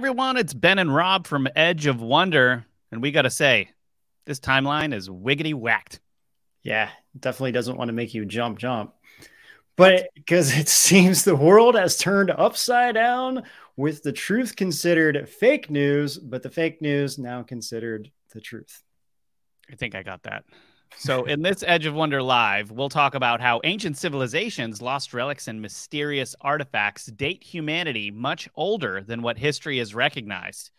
everyone, it's Ben and Rob from Edge of Wonder, and we got to say, this timeline is wiggity whacked. Yeah, definitely doesn't want to make you jump, jump. But because it seems the world has turned upside down with the truth considered fake news, but the fake news now considered the truth. I think I got that. So, in this Edge of Wonder Live, we'll talk about how ancient civilizations, lost relics, and mysterious artifacts date humanity much older than what history has recognized.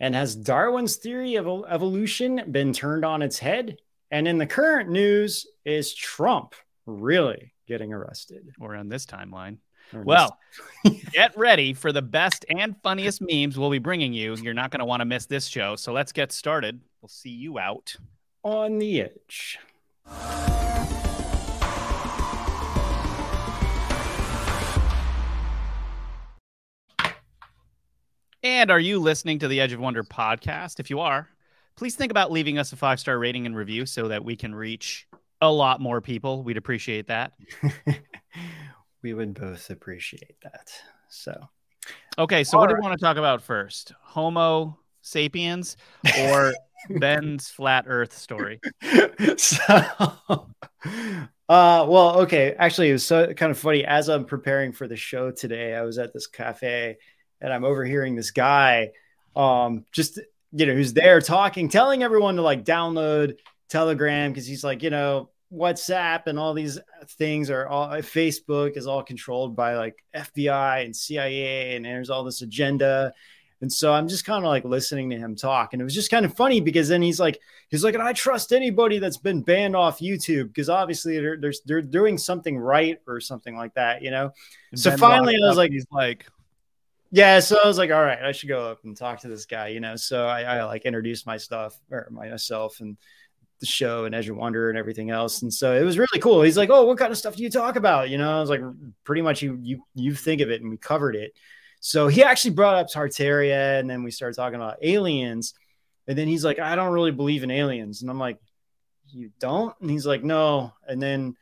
And has Darwin's theory of evolution been turned on its head? And in the current news, is Trump really getting arrested? Or on this timeline. Well, get ready for the best and funniest memes we'll be bringing you. You're not going to want to miss this show. So let's get started. We'll see you out on the edge. And are you listening to the Edge of Wonder podcast? If you are, please think about leaving us a five star rating and review so that we can reach a lot more people. We'd appreciate that. we would both appreciate that. So, okay. So, All what right. do we want to talk about first? Homo sapiens or Ben's flat Earth story. so, uh, well, okay. Actually, it was so kind of funny. As I'm preparing for the show today, I was at this cafe and I'm overhearing this guy, um, just you know, who's there talking, telling everyone to like download Telegram because he's like, you know, WhatsApp and all these things are all Facebook is all controlled by like FBI and CIA, and there's all this agenda and so I'm just kind of like listening to him talk. And it was just kind of funny because then he's like, he's like, and I trust anybody that's been banned off YouTube because obviously they're, they're, they're doing something right or something like that, you know? And so finally I was like, he's like, yeah. So I was like, all right, I should go up and talk to this guy, you know? So I, I like introduced my stuff or myself and the show and Edge of Wonder and everything else. And so it was really cool. He's like, oh, what kind of stuff do you talk about? You know, I was like, pretty much you, you, you think of it and we covered it. So he actually brought up Tartaria, and then we started talking about aliens. And then he's like, I don't really believe in aliens. And I'm like, You don't? And he's like, No. And then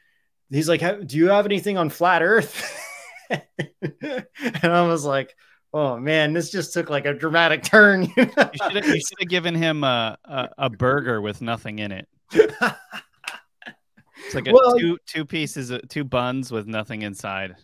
he's like, Do you have anything on flat earth? and I was like, Oh man, this just took like a dramatic turn. you should have given him a, a, a, burger with nothing in it. It's like a well, two two pieces, of, two buns with nothing inside.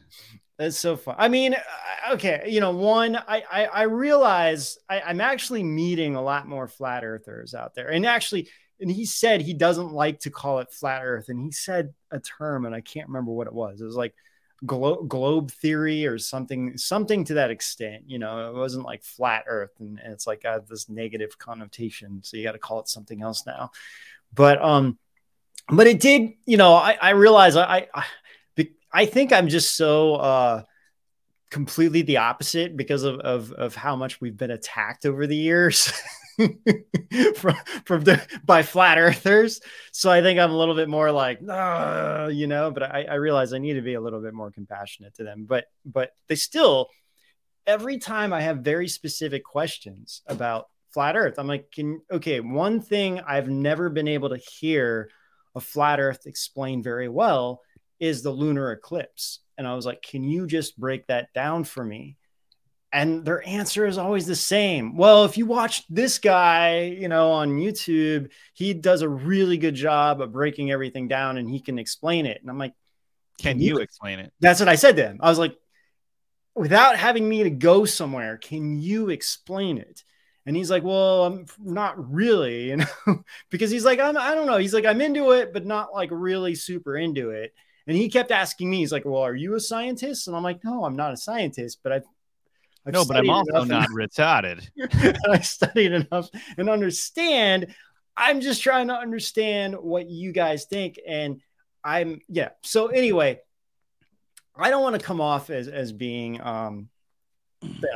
That's so fun. I mean, uh, okay, you know, one, I I, I realize I, I'm actually meeting a lot more flat earthers out there, and actually, and he said he doesn't like to call it flat Earth, and he said a term, and I can't remember what it was. It was like glo- globe theory or something, something to that extent. You know, it wasn't like flat Earth, and, it's like this negative connotation, so you got to call it something else now. But um, but it did, you know, I I realize I, I I think I'm just so uh, completely the opposite because of, of, of how much we've been attacked over the years from, from the, by flat earthers. So I think I'm a little bit more like, you know, but I, I realize I need to be a little bit more compassionate to them. But but they still, every time I have very specific questions about flat Earth, I'm like, can okay, one thing I've never been able to hear a flat Earth explain very well is the lunar eclipse. And I was like, can you just break that down for me? And their answer is always the same. Well, if you watch this guy, you know, on YouTube, he does a really good job of breaking everything down and he can explain it. And I'm like, can, can you, you explain it? That's what I said to him. I was like, without having me to go somewhere, can you explain it? And he's like, well, I'm not really, you know, because he's like, I'm, I don't know. He's like, I'm into it, but not like really super into it. And he kept asking me, he's like, Well, are you a scientist? And I'm like, No, I'm not a scientist, but I've, I've no, but I'm also not and, retarded. I studied enough and understand. I'm just trying to understand what you guys think. And I'm, yeah. So, anyway, I don't want to come off as, as being, um,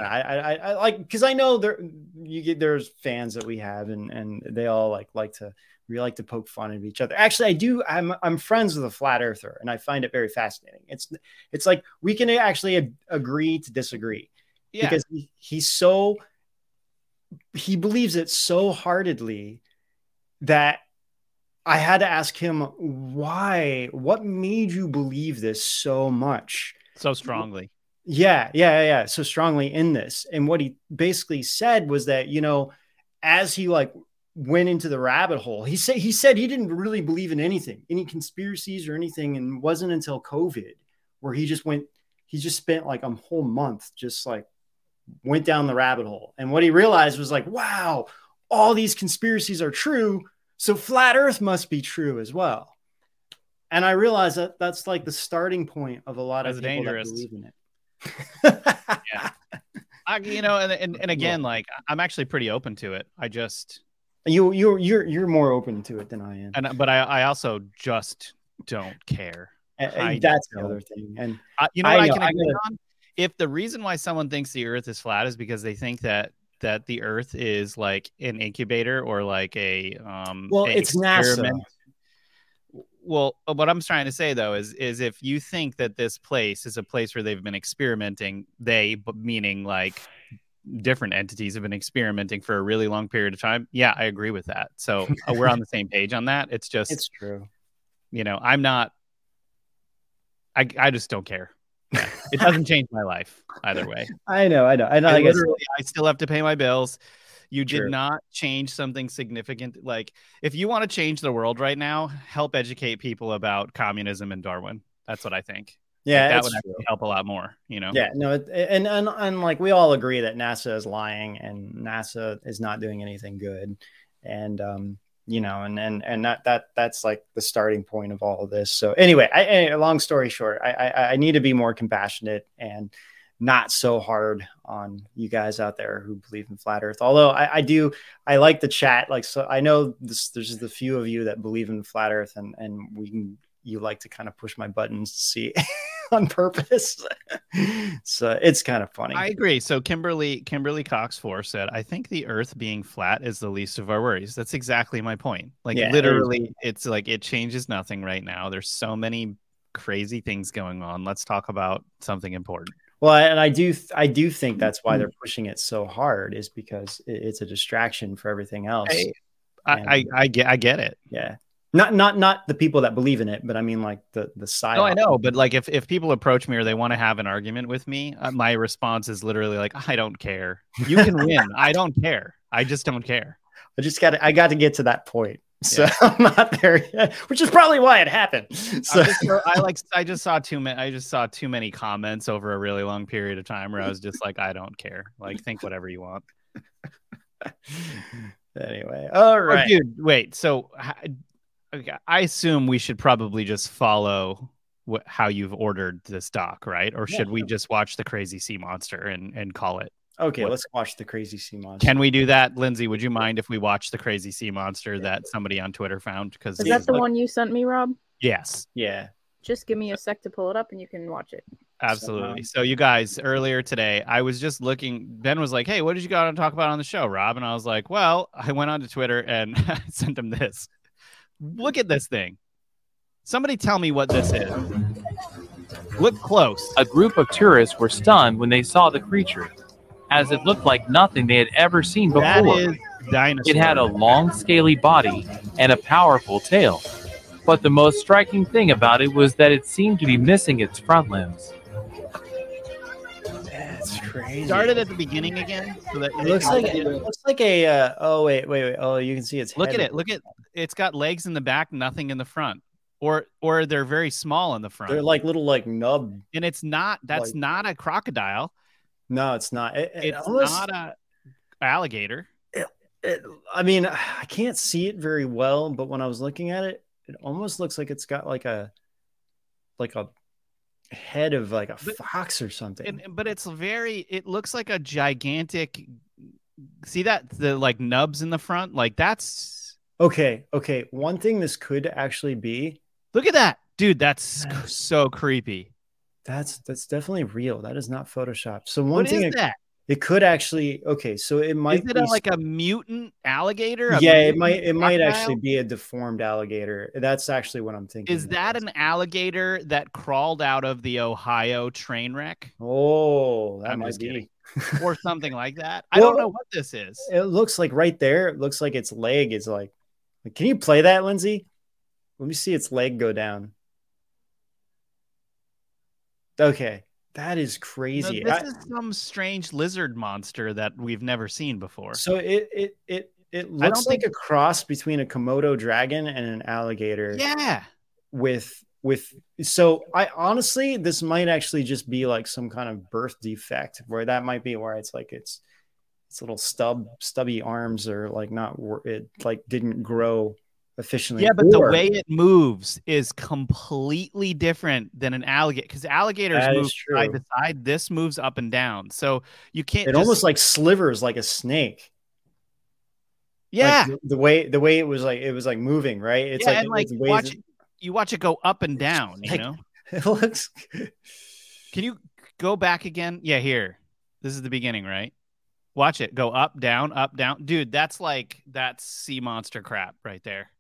I, I, I like because I know there you get there's fans that we have and and they all like like to we like to poke fun at each other. Actually, I do. I'm I'm friends with a flat earther, and I find it very fascinating. It's it's like we can actually agree to disagree yeah. because he, he's so he believes it so heartedly that I had to ask him why. What made you believe this so much? So strongly. Yeah, yeah, yeah. So strongly in this. And what he basically said was that, you know, as he like went into the rabbit hole, he said he said he didn't really believe in anything, any conspiracies or anything. And wasn't until COVID where he just went, he just spent like a whole month just like went down the rabbit hole. And what he realized was like, wow, all these conspiracies are true. So flat earth must be true as well. And I realized that that's like the starting point of a lot That's of people dangerous. that believe in it. Yeah. I, you know, and, and and again, like I'm actually pretty open to it. I just You you you're you're more open to it than I am. and but I I also just don't care. And- and that's the other thing. And I, you know I what I, can I agree gotta- on? If the reason why someone thinks the Earth is flat is because they think that that the Earth is like an incubator or like a um well, it's NASA. Well, uh, what I'm trying to say though is is if you think that this place is a place where they've been experimenting, they but meaning like different entities have been experimenting for a really long period of time. Yeah, I agree with that. So uh, we're on the same page on that. It's just It's true. you know, I'm not. I I just don't care. Yeah, it doesn't change my life either way. I know, I know. I know. I, I guess literally, I still have to pay my bills. You did True. not change something significant. Like, if you want to change the world right now, help educate people about communism and Darwin. That's what I think. Yeah, Like, that would true. actually help a lot more. You know. Yeah, no, it, and, and and like we all agree that NASA is lying and NASA is not doing anything good, and um, you know, and and and that that that's like the starting point of all of this. So anyway, I, I long story short, I, I I need to be more compassionate and not so hard on you guys out there who believe in flat Earth. Although I, I do, I like the chat. Like, so I know this, there's just a few of you that believe in flat Earth, and and we can you like to kind of push my buttons to see on purpose. so it's kind of funny. I agree. So Kimberly Kimberly Cox Four said, "I think the Earth being flat is the least of our worries." That's exactly my point. Like Yeah, it literally, it's like it changes nothing right now. There's so many crazy things going on. Let's talk about something important. well, and I do, I do think mm-hmm. that's why they're pushing it so hard is because it's a distraction for everything else. I, I, I, I get I get it. Yeah, not not not the people that believe in it, but I mean like the the side. No, I know, but like if if people approach me or they want to have an argument with me, uh, my response is literally like, "I don't care. You can win. I don't care. I just don't care." I just got I got to get to that point. So I'm not there yet, which is probably why it happened. So just- I like I just saw too many I just saw too many comments over a really long period of time where I was just like I don't care. Like think whatever you want. anyway, all right. Oh, dude, wait. So okay, I assume we should probably just follow wh- how you've ordered this doc, right? Or Yeah, should we just watch the crazy sea monster and and call it? Okay, What- let's watch the crazy sea monster. Can we do that, Lindsay? Would you mind if we watch the crazy sea monster that somebody on Twitter found? Because Is that the one you sent me, Rob? Yes, yeah. Just give me a sec to pull it up and you can watch it. absolutely. So you guys, earlier today, I was just looking. Ben was like, "Hey, what did you got to talk about on the show, Rob?" And I was like, "Well, I went onto Twitter and sent him this. Look at this thing. Somebody tell me what this is. Look close. A group of tourists were stunned when they saw the creature, as it looked like nothing they had ever seen before. is dinosaur. It had a long, scaly body and a powerful tail. But the most striking thing about it was that it seemed to be missing its front limbs. That's crazy. started at the beginning again. So that It looks like it looks like a. Uh, oh wait, wait, wait. Oh, you can see its. Look head. at it. Look at it's got legs in the back, nothing in the front. Or or they're very small in the front. They're like little like nub. and it's not that's like- not a crocodile. No, it's not. It, it It's almost- not a alligator. it- I mean, I can't see it very well, but when I was looking at it, it almost looks like it's got like a like a head of like a But- fox or something. And, but it's very it looks like a gigantic see that the like nubs in the front? Like that's okay, okay. One thing this could actually be look at that. Dude, that's so creepy. that's that's definitely real. That is not Photoshop. So one What thing is it, that? It could actually okay. So it might Is it be a, like a mutant alligator? A yeah, it might it might crocodile? actually be a deformed alligator. That's actually what I'm thinking. Is that an alligator that crawled out of the Ohio train wreck Oh, that I'm might be. kidding. or something like that? I don't know what this is. It looks like right there. It looks like its leg is like, Can you play that, Lindsay? Let me see its leg go down. Okay, That is No, crazy. this I- is some strange lizard monster that we've never seen before. so it it it it looks like a cross between a Komodo dragon and an alligator. yeah. with with so i honestly this might actually just be like some kind of birth defect where that might be where it's like it's it's little stub stubby arms or like not it like didn't grow efficiently Yeah, but the way it moves is completely different than an alligator because alligators move side to side. This moves up and down. So you can't it just- almost like slivers like a snake Like, yeah. the, the way the way it was like it was like moving right it's yeah, like, and like you watch it- it, you watch it go up and down, you know? it looks Can you go back again? Yeah, here. This is the beginning, right? Watch it go up, down, up, down. Dude, that's like that's sea monster crap right there.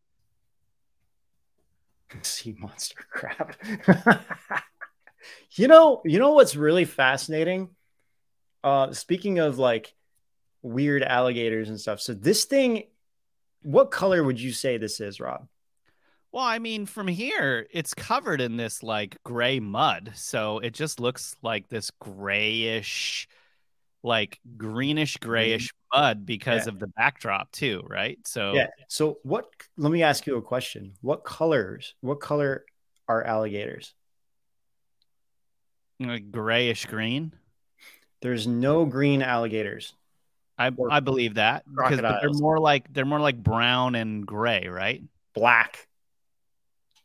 sea monster crap. you know, you know what's really fascinating? Uh speaking of like weird alligators and stuff. So this thing what color would you say this is, Rob? Well, I mean, from here, it's covered in this like gray mud. So it just looks like this grayish, like greenish grayish mud because Yeah. of the backdrop, too, right? So Yeah. So what let me ask you a question. What colors, what color are alligators? like, grayish green. There's no green alligators. I, I believe that because they're more like they're more like brown and gray, right? Black.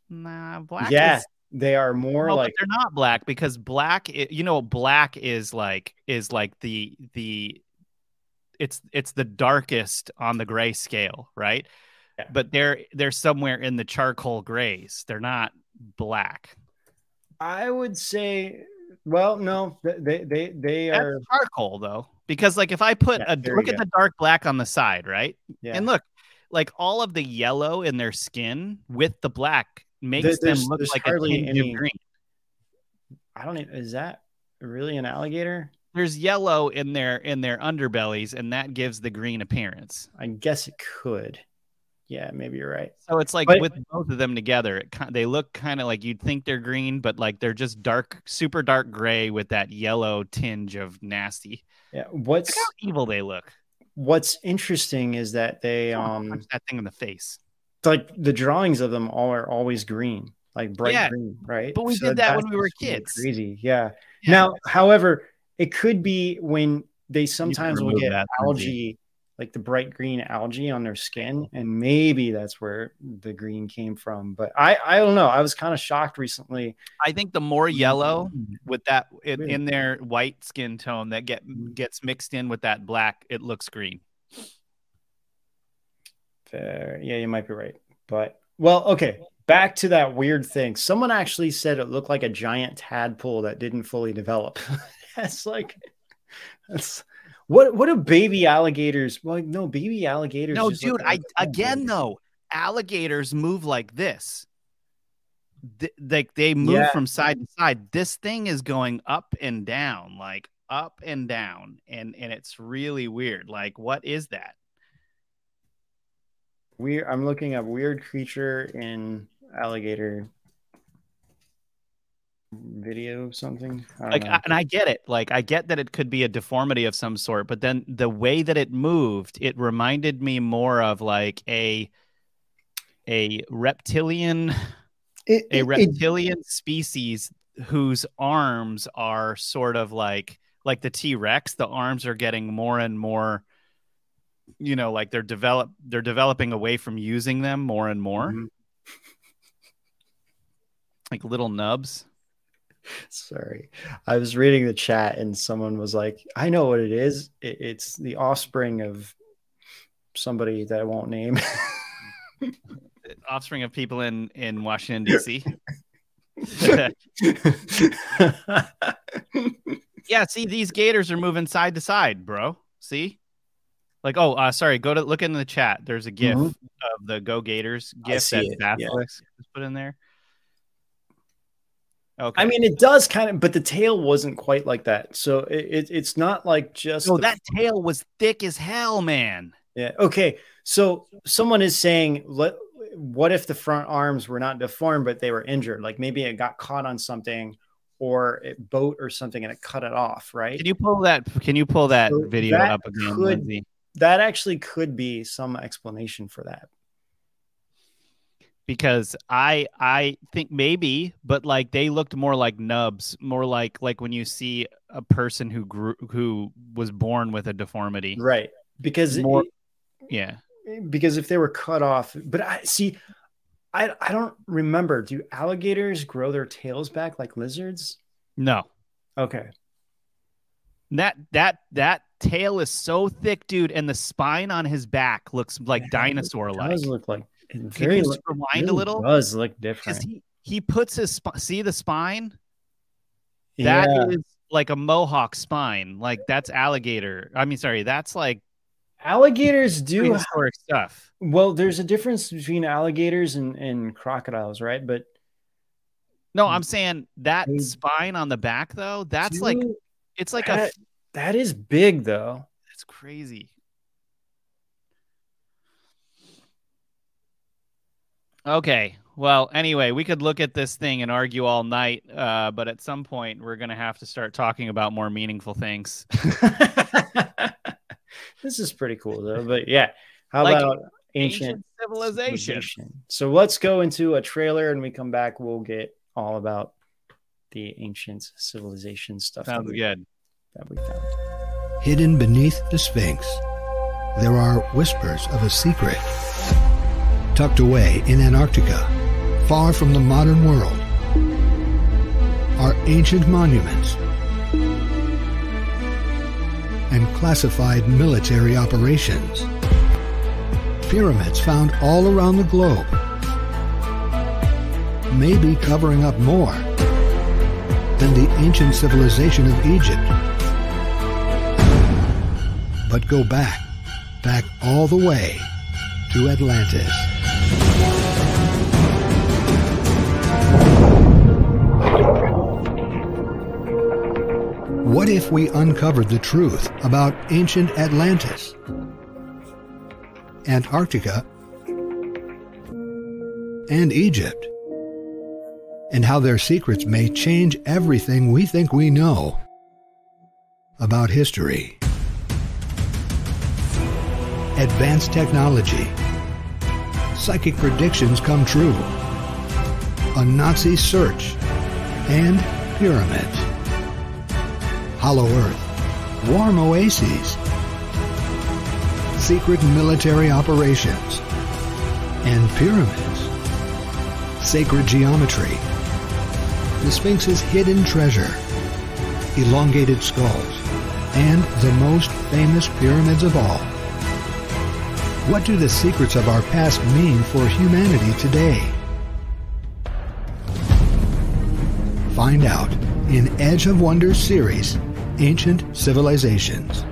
Nah, black. yeah. is- They are more No, but like they're not black because black i- you know black is like is like the the it's it's the darkest on the gray scale right Yeah. but they're they're somewhere in the charcoal grays they're not black I would say well, no, they they they that's are charcoal though because like if i put Yeah, a look at the dark black on the side right yeah. and look like all of the yellow in their skin with the black makes There- them look like a tinge any- green I don't even is that really an alligator? There's yellow in their in their underbellies and that gives the green appearance I guess it could. Yeah, maybe you're right. So it's like But- with both of them together, it they look kind of like you'd think they're green, but like they're just dark, super dark gray with that yellow tinge of nasty. Yeah. Look What's how evil they look. what's interesting is that they um that thing in the face. It's like the drawings of them all are always green, like bright Yeah, green, right? but we did that when we were kids. Crazy, yeah. Yeah. Now, however, it could be when they sometimes will get algae, like the bright green algae on their skin, and maybe that's where the green came from. But I, I don't know. I was kind of shocked recently. I think the more yellow with that in, Really? in their white skin tone that get Mhm. gets mixed in with that black, it looks green. Fair. Yeah, you might be right. But well, okay. Back to that weird thing. Someone actually said it looked like a giant tadpole that didn't fully develop. that's like that's what what do baby alligators well no baby alligators No, dude, I again though, alligators move like this. Th- like they move Yeah. from side to side. This thing is going up and down, like up and down, and and it's really weird. Like, what is that? weird I'm looking up weird creature in alligator video of something. Like, know. And I get it. Like, I get that it could be a deformity of some sort, but then the way that it moved, it reminded me more of like a a reptilian It- a it- it- reptilian species whose arms are sort of like like the T-Rex the arms are getting more and more you know like they're develop they're developing away from using them more and more Mhm. like little nubs Sorry. I was reading the chat and someone was like, I know what it is. It, it's the offspring of somebody that I won't name. offspring of people in in Washington DC yeah see these gators are moving side to side bro see like oh uh sorry go to look in the chat there's a gif Mhm. of the go gators gif that it, yeah. Put in there okay I mean, it does kind of, but the tail wasn't quite like that. So it, it, it's not like just. No, the- that tail was thick as hell, man. Yeah. Okay. So someone is saying, let, what if the front arms were not deformed, but they were injured? Like maybe it got caught on something or a boat or something and it cut it off, right? Can you pull that? Can you pull that So video that up again, could- Lindsay? that actually could be some explanation for that. Because I I think maybe, but like they looked more like nubs, more like like when you see a person who grew who was born with a deformity. Right. Because More- Yeah. because if they were cut off, but I see I I don't remember. Do alligators grow their tails back like lizards? No. Okay. That that that tail is so thick, dude, and the spine on his back looks like dinosaur like. does look like very just rewind a little? Does look different. he, he puts his sp- see the spine? That is yeah. like a mohawk spine. Like that's alligator. I mean, sorry, that's like Alligators do prehistoric stuff. well. There's a difference between alligators and, and crocodiles, right? But No, I'm saying that They spine on the back though. That's like it's like a that, that is big though. that's crazy. Okay. Well, anyway, we could look at this thing and argue all night, uh, but at some point we're gonna have to start talking about more meaningful things. this is pretty cool though. But yeah, how Like about ancient, Ancient civilization. civilization? So let's go into a trailer and we come back. We'll get all about the ancient civilization stuff that we, good. that we found. Hidden beneath the Sphinx, there are whispers of a secret. Tucked away in Antarctica, far from the modern world, are ancient monuments and classified military operations. Pyramids found all around the globe may be covering up more than the ancient civilization of Egypt but go back, back all the way to Atlantis. What if we uncovered the truth about ancient Atlantis, Antarctica, and Egypt, and how their secrets may change everything we think we know about history? advanced technology. Psychic predictions come true. A Nazi search. And pyramids. Hollow Earth. Warm oases. Secret military operations. And pyramids. Sacred geometry. The Sphinx's hidden treasure. Elongated skulls. And the most famous pyramids of all. What do the secrets of our past mean for humanity today? Find out in Edge of Wonders series, Ancient Civilizations.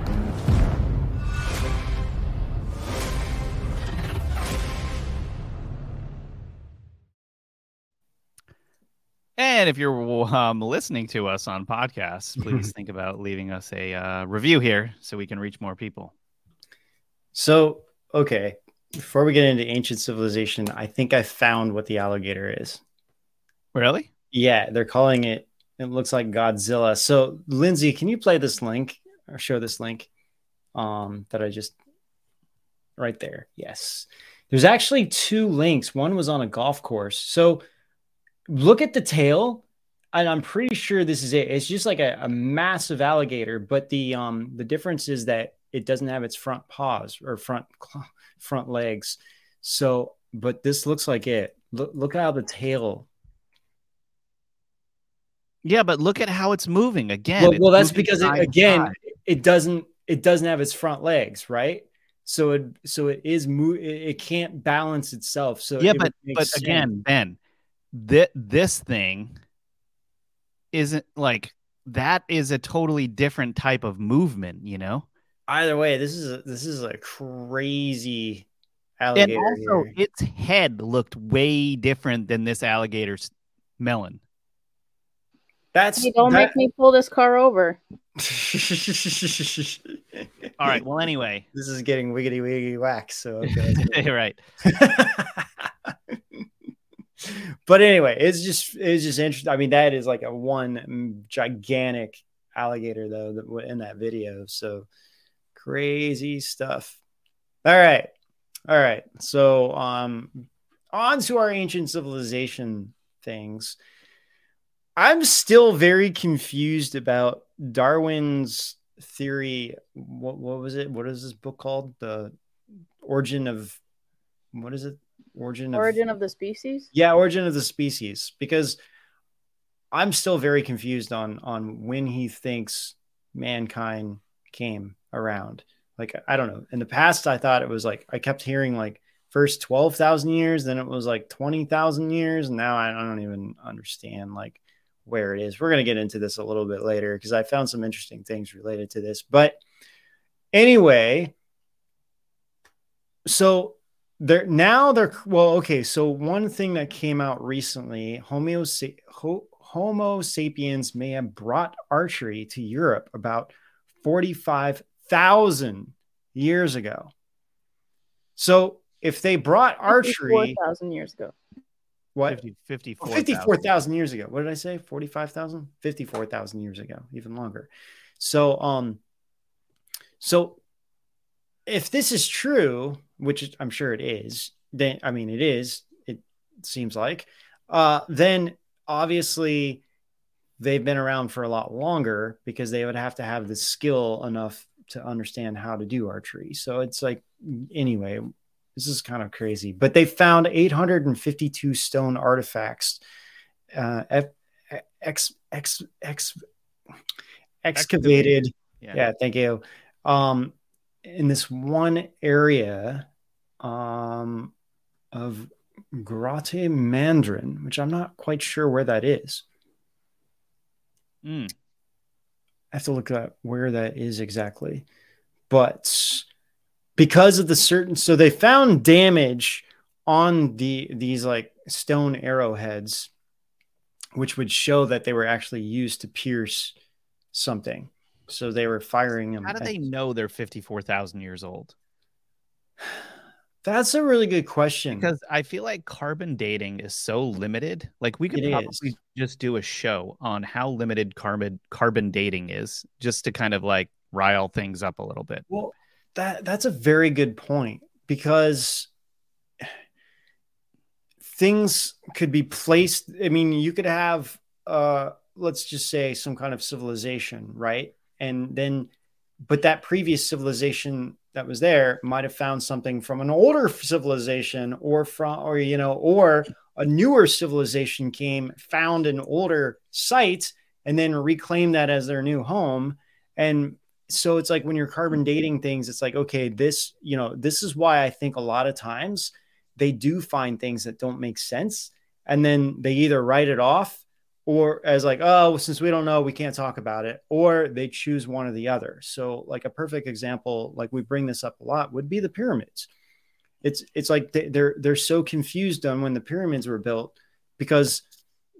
And if you're um, listening to us on podcasts, please think about leaving us a uh, review here so we can reach more people. So, okay, before we get into ancient civilization, I think I found what the alligator is. Really? Yeah, they're calling it. It looks like Godzilla. So, Lindsay, can you play this link or show this link um, that I just right there? Yes, there's actually two links. One was on a golf course. So, look at the tail, and I'm pretty sure this is it. It's just like a, a massive alligator, but the um the difference is that it doesn't have its front paws or front front legs. So, but this looks like it. Look, look how the tail Yeah, but look at how it's moving again. well, well that's because it, again side. it doesn't it doesn't have its front legs right so it so it is mo- it, it can't balance itself so yeah, it but but sense. again, Ben, th- this thing isn't like that is a totally different type of movement, you know. Either way this is a, this is a crazy alligator. And alligator also, here. its head looked way different than this alligator's melon. that's Hey, don't that- make me pull this car over. All right. Well, anyway, this is getting wiggity wiggity whack so okay, right. but anyway, it's just it's just interesting. I mean, that is like a one mm, gigantic alligator though that in that video. So crazy stuff. All right. All right. So um on to our ancient civilization things. I'm still very confused about Darwin's theory. What what was it? What is this book called? The origin of what is it? Origin Origin of, of the species. yeah, origin of the species. Because I'm still very confused on on when he thinks mankind came around. Like I don't know. In the past, I thought it was like I kept hearing like first twelve thousand years, then it was like twenty thousand years, and now I don't even understand like where it is. We're gonna get into this a little bit later because I found some interesting things related to this. But anyway, so they're now they're well okay so one thing that came out recently homo, Ho, homo sapiens may have brought archery to europe about 45,000 years ago. So if they brought archery thousand years ago. what? 50, 54, 54,000 years ago. What did i say? 45,000 54,000 years ago even longer. So um so if this is true which I'm sure it is, then I mean it is, it seems like, uh, then obviously they've been around for a lot longer because they would have to have the skill enough to understand how to do archery. So it's like anyway, this is kind of crazy. But they found 852 stone artifacts, uh, ex, ex, ex, excavated. Yeah. yeah, thank you. Um, in this one area um, of Grotte Mandarin, which I'm not quite sure where that is. Mm. I have to look at where that is exactly. But because of the certain, so they found damage on the these like stone arrowheads, which would show that they were actually used to pierce something. So they were firing them. How do they know they're 54,000 years old? That's a really good question. Because I feel like carbon dating is so limited. Like we could It probably is. just do a show on how limited carbon carbon dating is, just to kind of like rile things up a little bit. Well, that that's a very good point because things could be placed. I mean, you could have, uh, let's just say, some kind of civilization, right? And then, but that previous civilization that was there might have found something from an older civilization, or from, or you know, or a newer civilization came, found an older site, and then reclaimed that as their new home. And so it's like when you're carbon dating things, it's like, okay, this, you know, this is why I think a lot of times they do find things that don't make sense. And then they either write it off or as like, oh, since we don't know, we can't talk about it, or they choose one or the other. So, like a perfect example, like we bring this up a lot, would be the pyramids. It's it's like they- they're they're so confused on when the pyramids were built because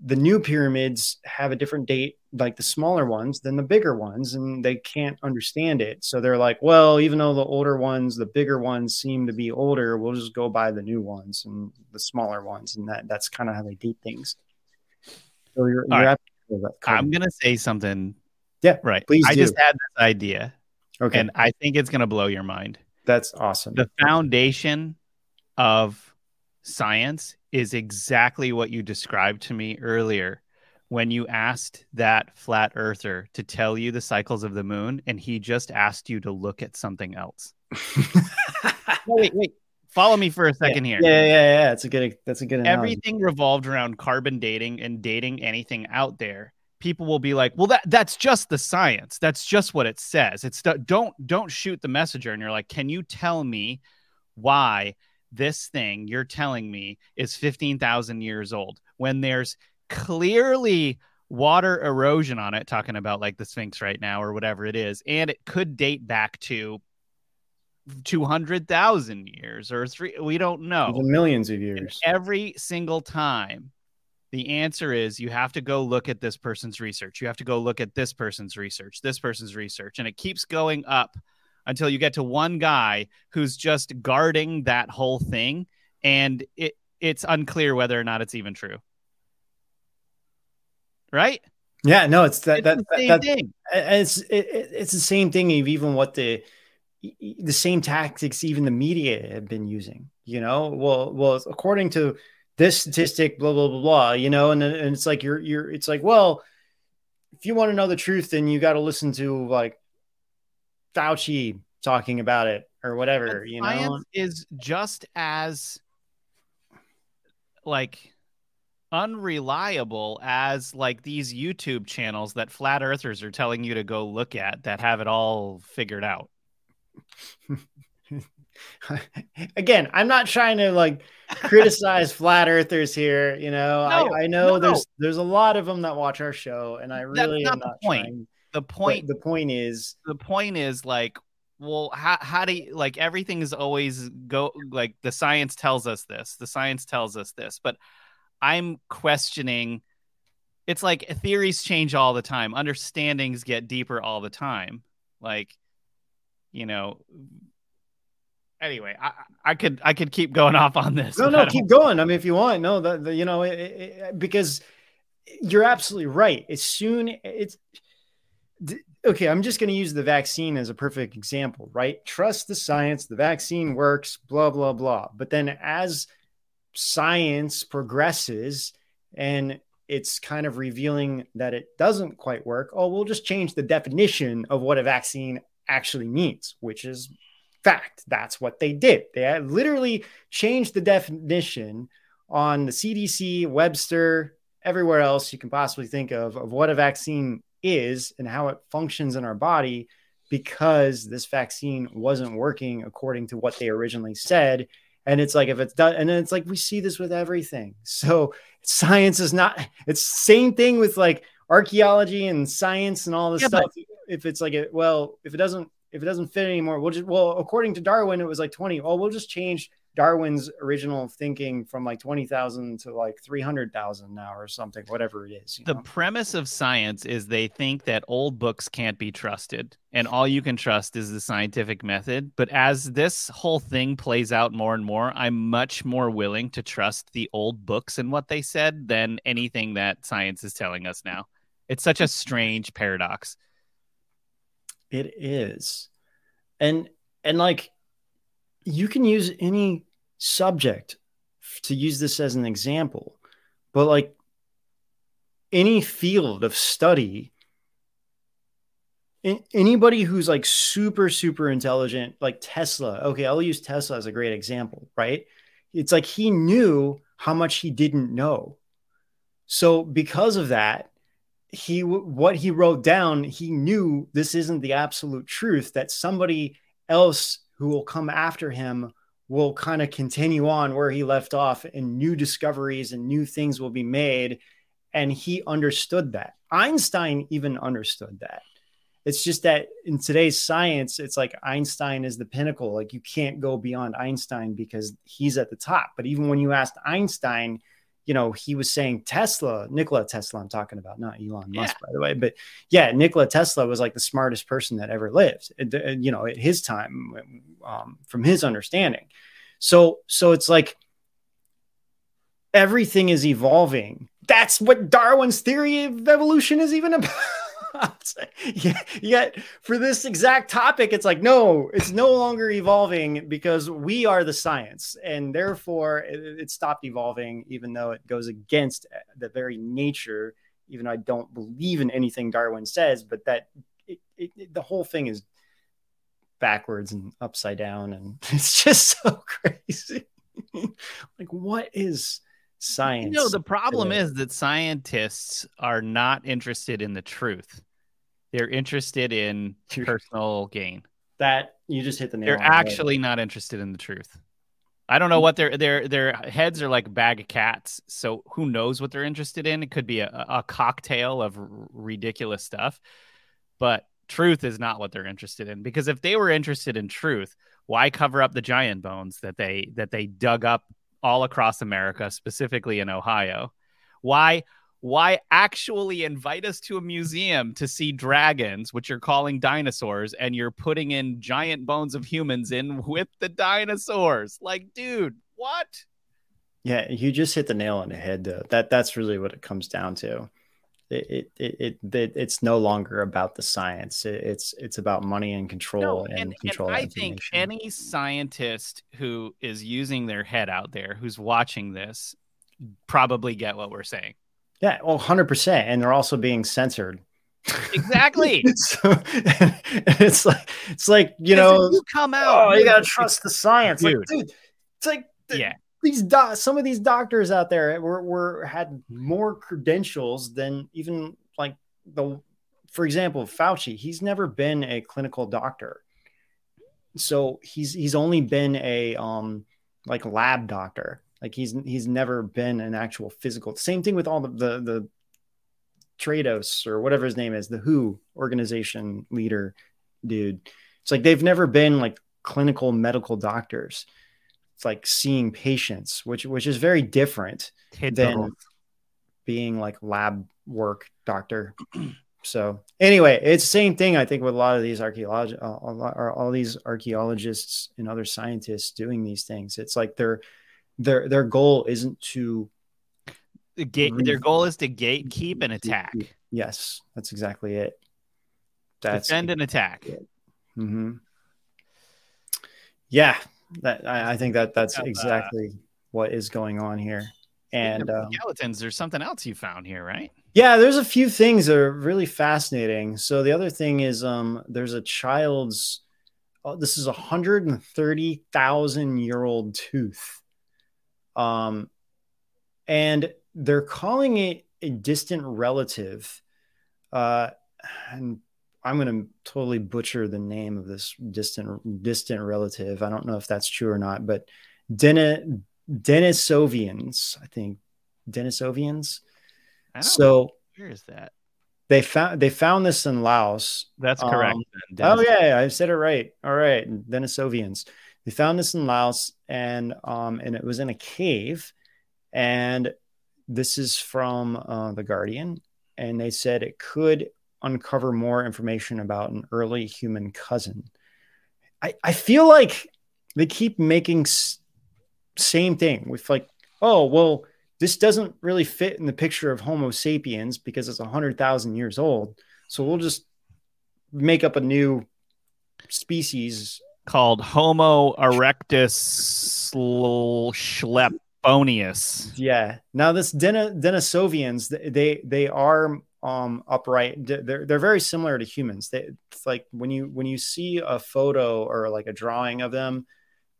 the new pyramids have a different date, like the smaller ones, than the bigger ones, and they can't understand it. So they're like, well, even though the older ones, the bigger ones seem to be older, we'll just go by the new ones and the smaller ones, and that that's kind of how they date things. So you're, you're right. I'm gonna say something. Yeah, right. please I do. just had this idea, okay, and I think it's gonna blow your mind. that's awesome. The foundation of science is exactly what you described to me earlier when you asked that flat earther to tell you the cycles of the moon, and he just asked you to look at something else. No, wait, wait. Follow me for a second yeah, here. Yeah, yeah, yeah. It's a good. That's a good. analogy. everything revolved around carbon dating and dating anything out there people will be like well that that's just the science that's just what it says it's don't don't shoot the messenger and you're like can you tell me why this thing you're telling me is 15,000 years old when there's clearly water erosion on it talking about like the sphinx right now or whatever it is and it could date back to 200,000 years or 3 we don't know Even millions of and years. every single time, the answer is you have to go look at this person's research. You have to go look at this person's research, this person's research. And it keeps going up until you get to one guy who's just guarding that whole thing. And it it's unclear whether or not it's even true. Right? Yeah, no, it's that It's that, the that, same that- thing. and it's it, it- it's the same thing of even what the the same tactics even the media have been using you know? Well well according to this statistic blah blah blah blah you know? And, and it's like you're you're it's like well if you want to know the truth then you got to listen to like Fauci talking about it or whatever But you know? is just as like unreliable as like these YouTube channels that flat earthers are telling you to go look at that have it all figured out. again i'm not trying to like criticize flat earthers here you know No, I, I know no. there's there's a lot of them that watch our show and i That's really not am the not point. trying The point the point is the point is like well how, how do you like everything is always go like the science tells us this the science tells us this but i'm questioning it's like theories change all the time understandings get deeper all the time like you know anyway i i could i could keep going off on this. No no keep going. I mean if you want no the, the you know it, it, because you're absolutely right. As soon it's okay i'm just going to use the vaccine as a perfect example right? Trust the science the vaccine works blah blah blah. But then as science progresses and it's kind of revealing that it doesn't quite work oh we'll just change the definition of what a vaccine actually means which is fact. That's what they did. They literally changed the definition on the cdc webster everywhere else you can possibly think of of what a vaccine is and how it functions in our body because this vaccine wasn't working according to what they originally said. And it's like if it's done and then it's like we see this with everything. So science is not it's same thing with like archaeology and science and all this Yeah, but- stuff if it's like a, well if it doesn't if it doesn't fit anymore we'll just well according to darwin it was like 20 Well, we'll just change darwin's original thinking from like 20000 to like 300000 now or something whatever it is you the know? premise of science is they think that old books can't be trusted and all you can trust is the scientific method. But as this whole thing plays out more and more i'm much more willing to trust the old books and what they said than anything that science is telling us now. It's such a strange paradox It is. And and like you can use any subject to use this as an example, but like any field of study anybody who's like super super intelligent like Tesla. Okay, I'll use Tesla as a great example, right? It's like he knew how much he didn't know. So because of that, he what he wrote down he knew this isn't the absolute truth that somebody else who will come after him will kind of continue on where he left off and new discoveries and new things will be made. And he understood that. Einstein even understood that. It's just that in today's science it's like einstein is the pinnacle. Like you can't go beyond einstein because he's at the top. But even when you asked einstein you know, he was saying Tesla, Nikola Tesla, I'm talking about, not Elon Musk, by the way. But yeah, Nikola Tesla was like the smartest person that ever lived, and, you know, at his time, um, from his understanding. So, so it's like everything is evolving. That's what Darwin's theory of evolution is even about. Yeah, yet for this exact topic, it's like, no, it's no longer evolving because we are the science, and therefore it, it stopped evolving, even though it goes against uh, the very nature. Even though I don't believe in anything Darwin says, but that it, it, the whole thing is backwards and upside down, and it's just so crazy. like, what is science? You know, the problem today? is that scientists are not interested in the truth. They're interested in personal gain. that you just hit the nail. They're on the actually not interested in the truth. I don't know what their their their heads are like bag of cats. So who knows what they're interested in? It could be a, a cocktail of r- ridiculous stuff, but truth is not what they're interested in. Because if they were interested in truth, why cover up the giant bones that they that they dug up all across America, specifically in Ohio? Why why actually invite us to a museum to see dragons, which you're calling dinosaurs, and you're putting in giant bones of humans in with the dinosaurs? Like, dude, what? Yeah, you just hit the nail on the head though. That that's really what it comes down to. It it it, it it's no longer about the science. It, it's it's about money and control No, and, and, control. and I think any scientist who is using their head out there, who's watching this, probably get what we're saying. yeah, well, hundred percent, and they're also being censored. Exactly. so, it's like it's like you know, you come out, oh, you gotta trust the science, Dude. Like, dude. It's like the- Yeah, these do- some of these doctors out there were, were had more credentials than even like the for example fauci he's never been a clinical doctor. So he's he's only been a um like lab doctor. Like he's he's never been an actual physical same thing with all the the, the trados or whatever his name is the who organization leader dude. It's like they've never been like clinical medical doctors it's like seeing patients which which is very different than being like lab work doctor. So anyway it's the same thing i think with a lot of these archaeology uh, a all these archaeologists and other scientists doing these things. It's like their their their goal isn't to The gate, their goal is to gatekeep and attack, yes that's exactly it. That's defend and attack. hmm Yeah, that I, I think that that's exactly what is going on here. And um, skeletons, there's something else you found here, right? yeah, there's a few things that are really fascinating. So the other thing is, um, there's a child's. Oh, this is a hundred and thirty thousand year old tooth, um, and they're calling it a distant relative. Uh, and I'm going to totally butcher the name of this distant distant relative. I don't know if that's true or not, but Den- Denisovians, I think Denisovians. I So Where is that? they found they found this in Laos. That's correct. Um, then, Oh yeah, I said it right. All right, Denisovians. They found this in Laos, and um, and it was in a cave, and this is from uh, the Guardian, and they said it could uncover more information about an early human cousin. I I feel like they keep making s- same thing with like, oh well, this doesn't really fit in the picture of Homo sapiens because it's a hundred thousand years old, so we'll just make up a new species. Called Homo erectus schlepponius. Yeah. Now this Dena, Denisovians, they they are um upright. They're they're very similar to humans. They it's like when you when you see a photo or like a drawing of them,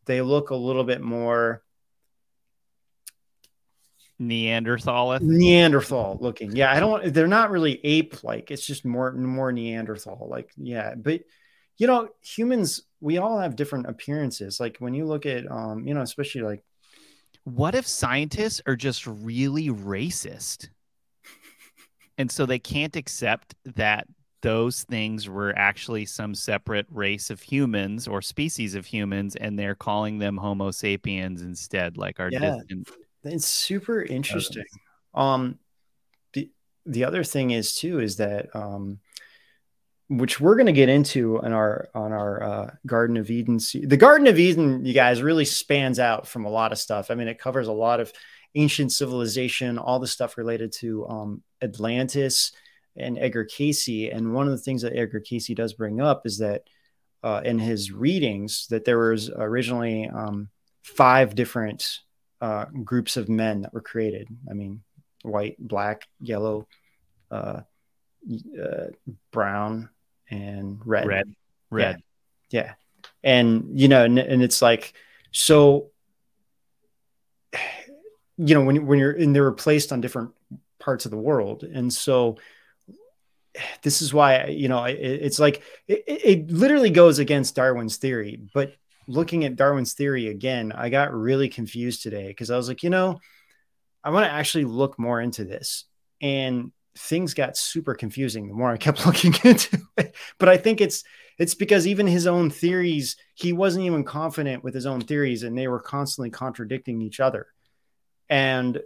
they look a little bit more Neanderthal. Neanderthal looking. Yeah, I don't. They're not really ape like. It's just more more Neanderthal like. Yeah, but you know, humans we all have different appearances. Like when you look at um, you know, especially like What if scientists are just really racist? And so they can't accept that those things were actually some separate race of humans or species of humans, and they're calling them Homo sapiens instead, like our Yeah. distant. It's super interesting. Um, the the other thing is too is that um, which we're going to get into on our on our uh, Garden of Eden. The Garden of Eden, you guys, really spans out from a lot of stuff. I mean, it covers a lot of ancient civilization, all the stuff related to um, Atlantis and Edgar Cayce. And one of the things that Edgar Cayce does bring up is that uh, in his readings that there was originally um, five different uh, groups of men that were created. I mean, white, black, yellow, uh, uh, brown, and red. Red, red. Yeah. And, you know, and, and it's like, so, you know, when, when you're, and they were placed on different parts of the world. And so, this is why, you know, it, it's like, it, it it literally goes against Darwin's theory, but looking at Darwin's theory again, I got really confused today because I was like, you know, I want to actually look more into this. And things got super confusing the more I kept looking into it. But I think it's it's because even his own theories, he wasn't even confident with his own theories, and they were constantly contradicting each other. And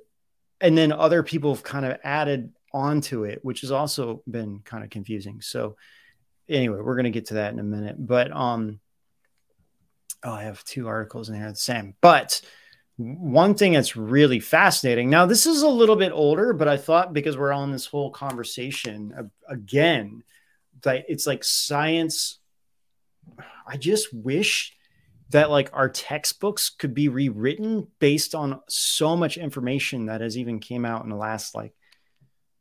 and then other people have kind of added onto it, which has also been kind of confusing. So anyway, we're gonna get to that in a minute. But um oh, I have two articles in here the same. But one thing that's really fascinating. Now, this is a little bit older, but I thought because we're on this whole conversation again, that it's like science. I just wish that like our textbooks could be rewritten based on so much information that has even came out in the last like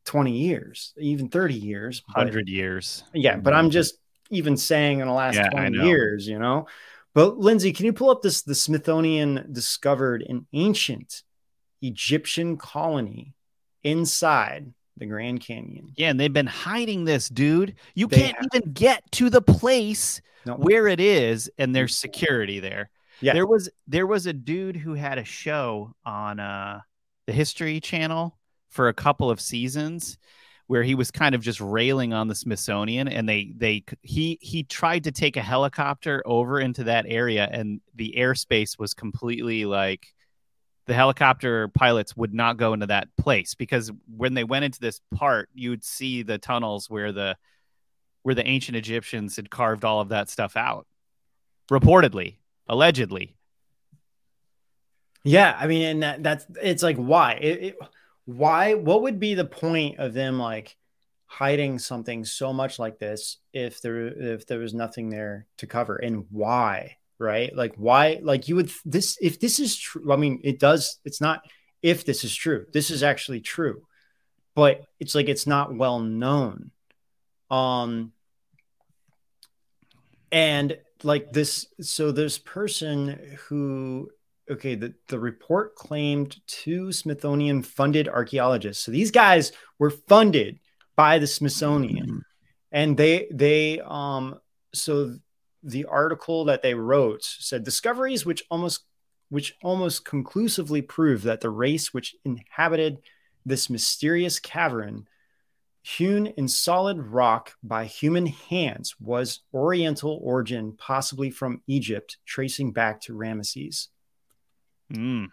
20 years, even 30 years, but- 100 years. yeah, but I'm mm-hmm. just even saying in the last Yeah, 20 years, you know. But Lindsay, can you pull up this? The Smithsonian discovered an ancient Egyptian colony inside the Grand Canyon. Yeah, and they've been hiding this, dude. You They can't have. even get to the place No. where it is, and there's security there. Yeah. There was there was a dude who had a show on uh the History Channel for a couple of seasons where he was kind of just railing on the Smithsonian and they they he he tried to take a helicopter over into that area and the airspace was completely like the helicopter pilots would not go into that place because when they went into this part you would see the tunnels where the where the ancient Egyptians had carved all of that stuff out reportedly allegedly. Yeah, I mean, and that, that's it's like why? It, it, why what would be the point of them like hiding something so much like this if there if there was nothing there to cover? And why right? Like why like you would this if this is true i mean it does it's not if this is true. This is actually true. But it's like it's not well known. Um and like this so this person who okay the, the report claimed two smithsonian funded archaeologists. So these guys were funded by the smithsonian. And they they um so the article that they wrote said discoveries which almost which almost conclusively prove that the race which inhabited this mysterious cavern hewn in solid rock by human hands was oriental origin possibly from egypt tracing back to ramesses Mm.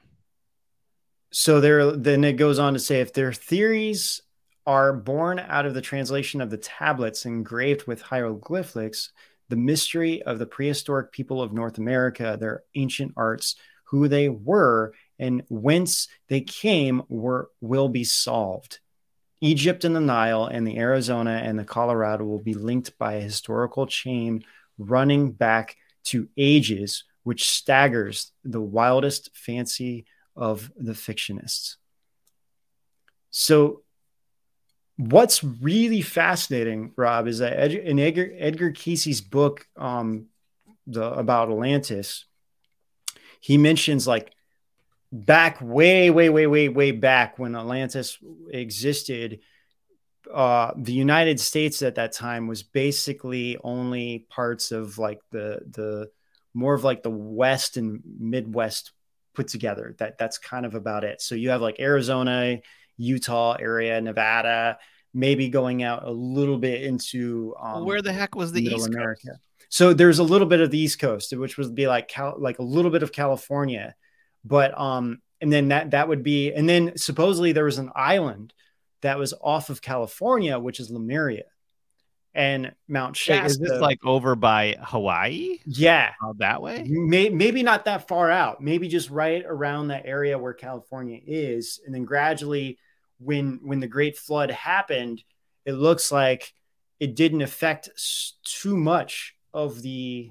so there then it goes on to say if their theories are born out of the translation of the tablets engraved with hieroglyphics the mystery of the prehistoric people of north america their ancient arts who they were and whence they came were will be solved egypt and the nile and the arizona and the colorado will be linked by a historical chain running back to ages which staggers the wildest fancy of the fictionists. So, what's really fascinating, Rob, is that Ed- in Edgar, Edgar book um, the, about Atlantis, he mentions like back way, way, way, way, way back when Atlantis existed. Uh, the United States at that time was basically only parts of like the the more of like the West and Midwest put together. That that's kind of about it. So you have like Arizona, Utah area, Nevada, maybe going out a little bit into um, Where the heck was the Middle East Coast? America. So there's a little bit of the East Coast, which would be like Cal- like a little bit of California, but um, and then that that would be, and then supposedly there was an island that was off of California, which is Lemuria, and Mount Shasta. is this like over by Hawaii? yeah, Out that way? May, maybe not that far out maybe just right around that area where california is and then gradually when when the great flood happened it looks like it didn't affect too much of the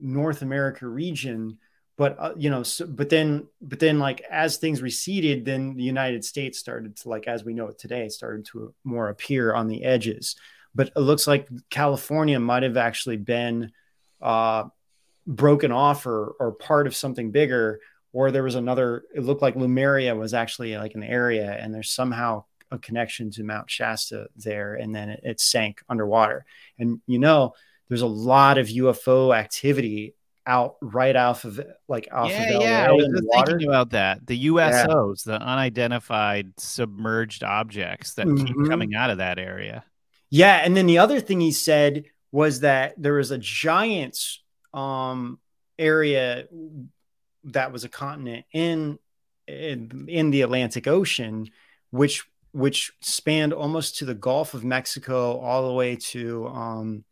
north america region but uh, you know so, but then but then like as things receded then the united states started to like as we know it today started to more appear on the edges. But it looks like california might have actually been uh broken off or or part of something bigger or there was another it looked like Lemuria was actually like an area and there's somehow a connection to Mount Shasta there and then it, it sank underwater and you know there's a lot of UFO activity out right off of like off yeah, of LA yeah. I was just water thinking about that. The USOs, the unidentified submerged objects that keep Mhm. coming out of that area. Yeah, and then the other thing he said was that there was a giant um area that was a continent in in, in the Atlantic Ocean which which spanned almost to the Gulf of Mexico all the way to um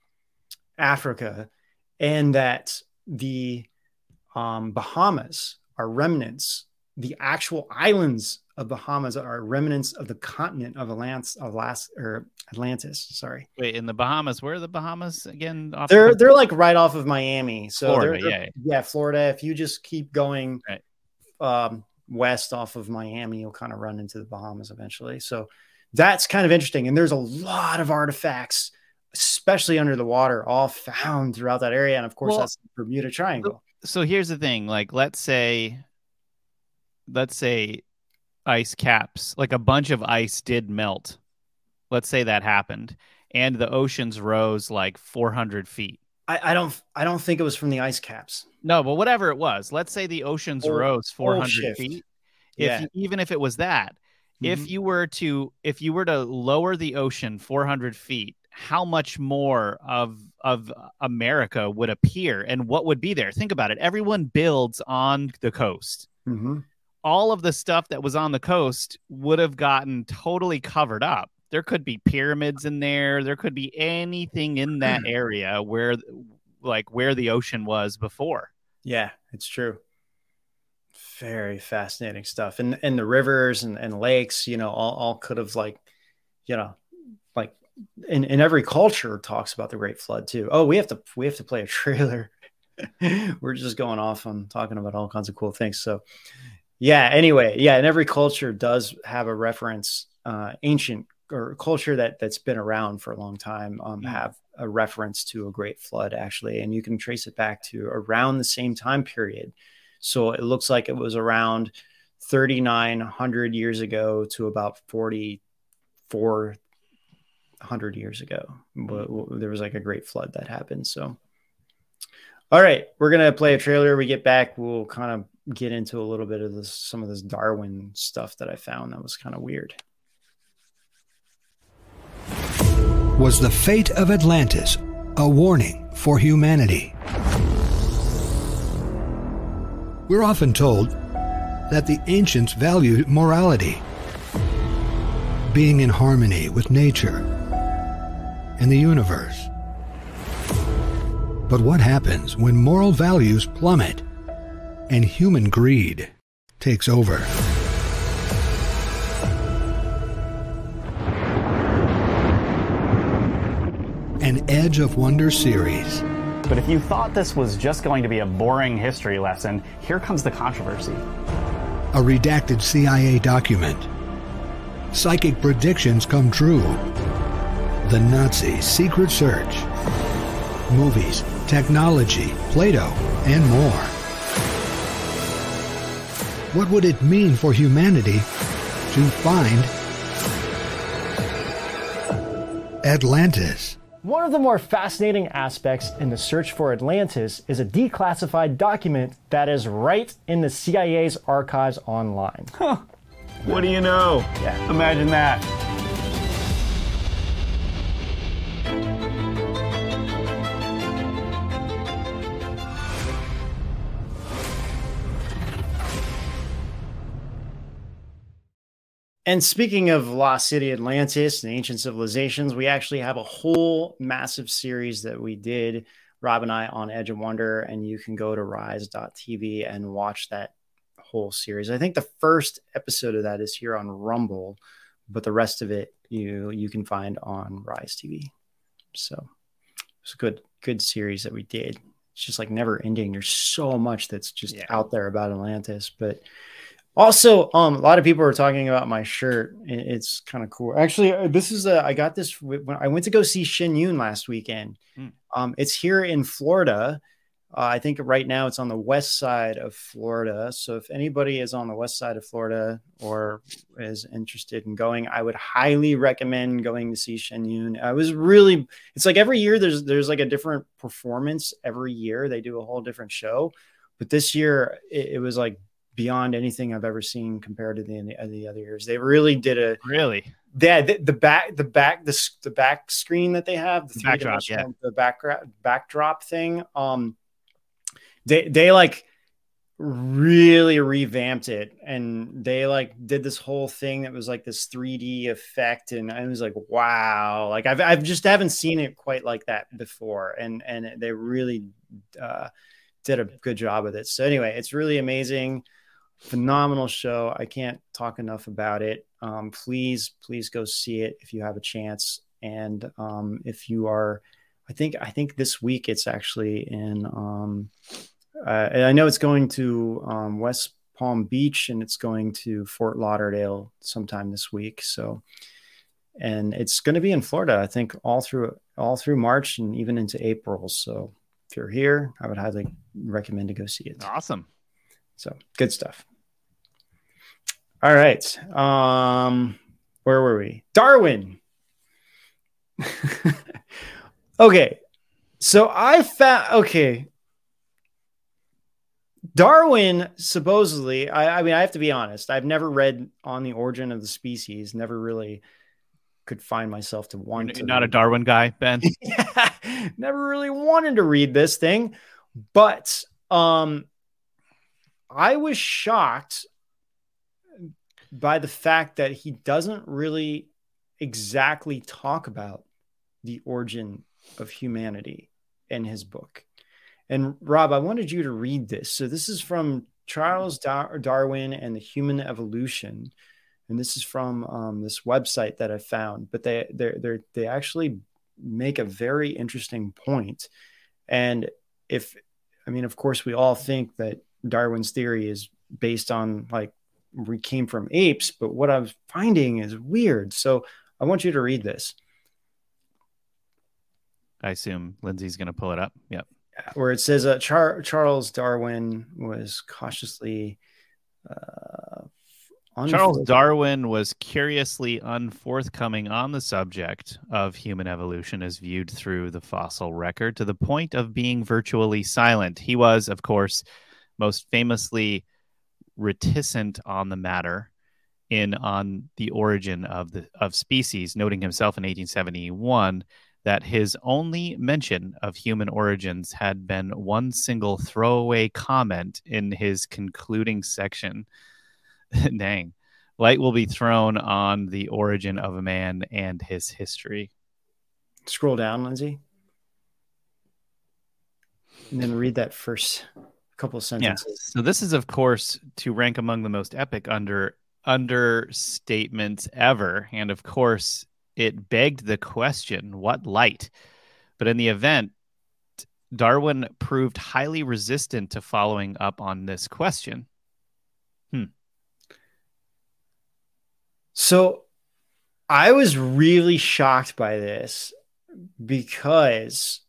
Africa and that the um Bahamas are remnants the actual islands of Bahamas are remnants of the continent of Atlantis, Atlas, or Atlantis. Sorry, Wait, in the Bahamas, where are the Bahamas again? Off they're the- they're like right off of Miami. So Florida, they're, they're- yeah. yeah, Florida. If you just keep going Right. um, west off of Miami, you'll kind of run into the Bahamas eventually. So that's kind of interesting. And there's a lot of artifacts, especially under the water, all found throughout that area. And of course, Well, that's the Bermuda Triangle. so here's the thing like let's say let's say ice caps like a bunch of ice did melt let's say that happened and the oceans rose like 400 feet I, I don't I don't think it was from the ice caps. no but whatever it was let's say the oceans Whole- rose 400 feet if Yeah. even if it was that if Mhm. you were to if you were to lower the ocean 400 feet how much more of of america would appear and what would be there think about it everyone builds on the coast Mhm. All of the stuff that was on the coast would have gotten totally covered up there could be pyramids in there there could be anything in that area where like where the ocean was before Yeah, it's true. Very fascinating stuff. And and the rivers and, and lakes, you know, all, all could have like, you know, like in, in every culture talks about the Great Flood too. Oh, we have to we have to play a trailer. We're just going off on talking about all kinds of cool things. So yeah, anyway, yeah, and every culture does have a reference, uh ancient or culture that that's been around for a long time um Mm. have a reference to a great flood actually and you can trace it back to around the same time period. So it looks like it was around 3900 years ago to about 4400 years ago W- w- there was like a great flood that happened so. All right we're gonna play a trailer we get back we'll kind of get into a little bit of this some of this darwin stuff that i found that was kind of weird Was the fate of Atlantis a warning for humanity? We're often told that the ancients valued morality, being in harmony with nature and the universe. But what happens when moral values plummet and human greed takes over? An Edge of Wonder series. But if you thought this was just going to be a boring history lesson, here comes the controversy. a redacted CIA document. Psychic predictions come true. The Nazi secret search. Movies, technology, Plato, and more. What would it mean for humanity to find Atlantis? One of the more fascinating aspects in the search for Atlantis is a declassified document that is right in the CIA's archives online. What do you know? Yeah. Imagine that. And speaking of Lost City Atlantis and ancient civilizations, we actually have a whole massive series that we did, Rob and I, on Edge of Wonder. And you can go to rise.tv and watch that whole series. I think the first episode of that is here on Rumble, but the rest of it you you can find on Rise TV. So it's a good good series that we did. It's just like never ending. There's so much that's just Yeah. out there about Atlantis, but also, um, a lot of people are talking about my shirt. It's kind of cool. Actually, uh, this is a I got this when I went to go see Shen Yun last weekend. Hmm. Um, it's here in Florida. Uh, I think right now it's on the west side of Florida. So if anybody is on the west side of Florida or is interested in going, I would highly recommend going to see Shen Yun. I was really. It's like every year there's there's like a different performance every year. They do a whole different show, but this year it, it was like beyond anything I've ever seen compared to the, the other years. They really did a really? Yeah the, the back the back the, the back screen that they have the, The backdrop, three-dimensional- the backdrop backdrop thing um they they like really revamped it. And they like did this whole thing that was like this 3D effect. And I was like wow. Like I've I've just haven't seen it quite like that before. And and they really uh did a good job with it. So anyway it's really amazing phenomenal show. I can't talk enough about it. Um, please, please go see it if you have a chance. And um, if you are, I think I think this week it's actually in. Um, uh, I know it's going to um, West Palm Beach and it's going to Fort Lauderdale sometime this week. So, and it's going to be in Florida. I think all through all through March and even into April. So, if you're here, I would highly recommend to go see it. Awesome. So good stuff. All right. Um, where were we? Darwin. okay. So I found okay. Darwin supposedly, I, I mean, I have to be honest, I've never read on the origin of the species, never really could find myself to want You're to not a Darwin guy, Ben. never really wanted to read this thing, but um I was shocked by the fact that he doesn't really exactly talk about the origin of humanity in his book. And Rob, I wanted you to read this. So this is from Charles Dar- Darwin and the Human Evolution, and this is from um, this website that I found. But they they they they actually make a very interesting point. And if I mean, of course, we all think that Darwin's theory is based on like we came from apes, but what I'm finding is weird. So I want you to read this. I assume Lindsay's going to pull it up. Yep. Where it says uh, Char- Charles Darwin was cautiously. Uh, Charles Darwin was curiously unforthcoming on the subject of human evolution as viewed through the fossil record to the point of being virtually silent. He was, of course, most famously reticent on the matter in on the origin of the of species, noting himself in 1871 that his only mention of human origins had been one single throwaway comment in his concluding section. Dang. Light will be thrown on the origin of a man and his history. Scroll down, Lindsay. And then read that first couple of Yeah. sentences. So this is, of course, to rank among the most epic under understatements ever, and of course, it begged the question: What light? But in the event, Darwin proved highly resistant to following up on this question. Hmm. So I was really shocked by this because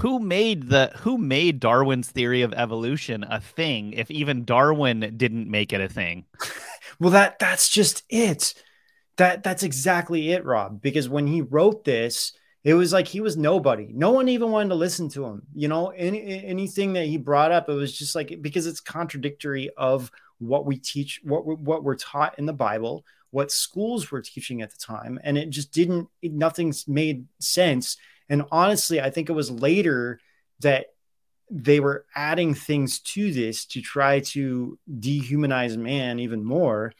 Who made the Who made Darwin's theory of evolution a thing? If even Darwin didn't make it a thing, well that that's just it. That that's exactly it, Rob, because when he wrote this, it was like he was nobody. No one even wanted to listen to him. You know, any anything that he brought up, it was just like because it's contradictory of what we teach, what what we're taught in the Bible, what schools were teaching at the time, and it just didn't. It, nothing's made sense. And honestly, I think it was later that they were adding things to this to try to dehumanize man even more.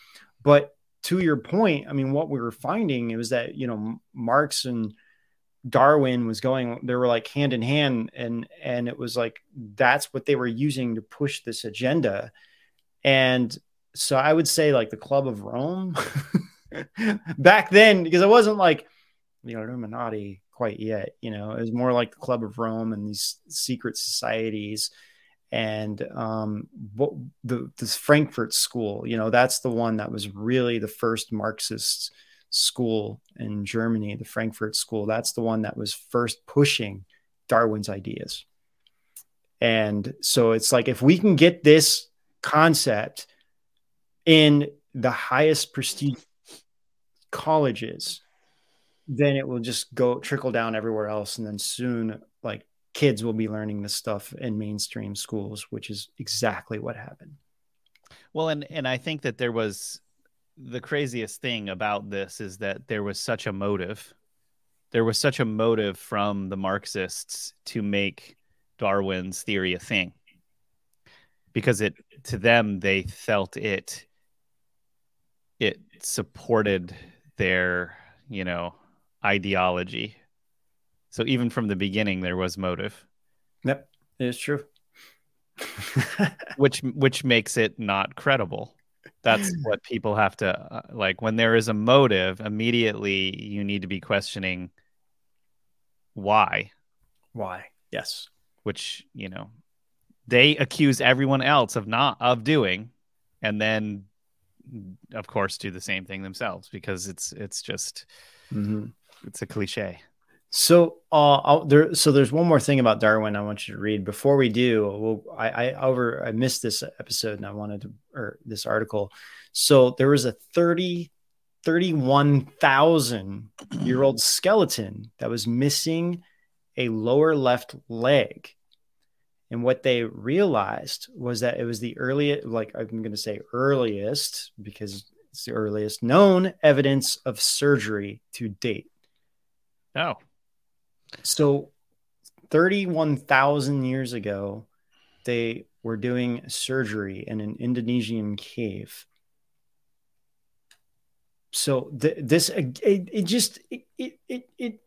But to your point, I mean, what we were finding it was that you know Marx and Darwin was going, they were like hand in hand, and and it was like that's what they were using to push this agenda. And so I would say like the Club of Rome back then, because it wasn't like the Illuminati quite yet, you know, it was more like the Club of Rome and these secret societies and um the this Frankfurt school, you know, that's the one that was really the first Marxist school in Germany, the Frankfurt school. That's the one that was first pushing Darwin's ideas. And so it's like if we can get this concept in the highest prestige colleges, then it will just go trickle down everywhere else. And then soon, like kids will be learning this stuff in mainstream schools, which is exactly what happened. Well, and and I think that there was the craziest thing about this is that there was such a motive. There was such a motive from the Marxists to make Darwin's theory a thing. Because it to them they felt it it supported their, you know, ideology. So even from the beginning there was motive. Yep, it's true. which which makes it not credible. That's what people have to uh, like when there is a motive, immediately you need to be questioning why, Why? Yes. which, you know, they accuse everyone else of not of doing and then of course do the same thing themselves because it's it's just Mhm. It's a cliche. So, uh, there. So, there's one more thing about Darwin I want you to read. Before we do, we'll, I, I over I missed this episode and I wanted to or this article. So, there was a 30, 31,000 year old skeleton that was missing a lower left leg. And what they realized was that it was the earliest, like I'm going to say earliest, because it's the earliest known evidence of surgery to date. Oh, So, 31,000 years ago, they were doing surgery in an Indonesian cave. So, th- this, it, it just, it, it, it, it,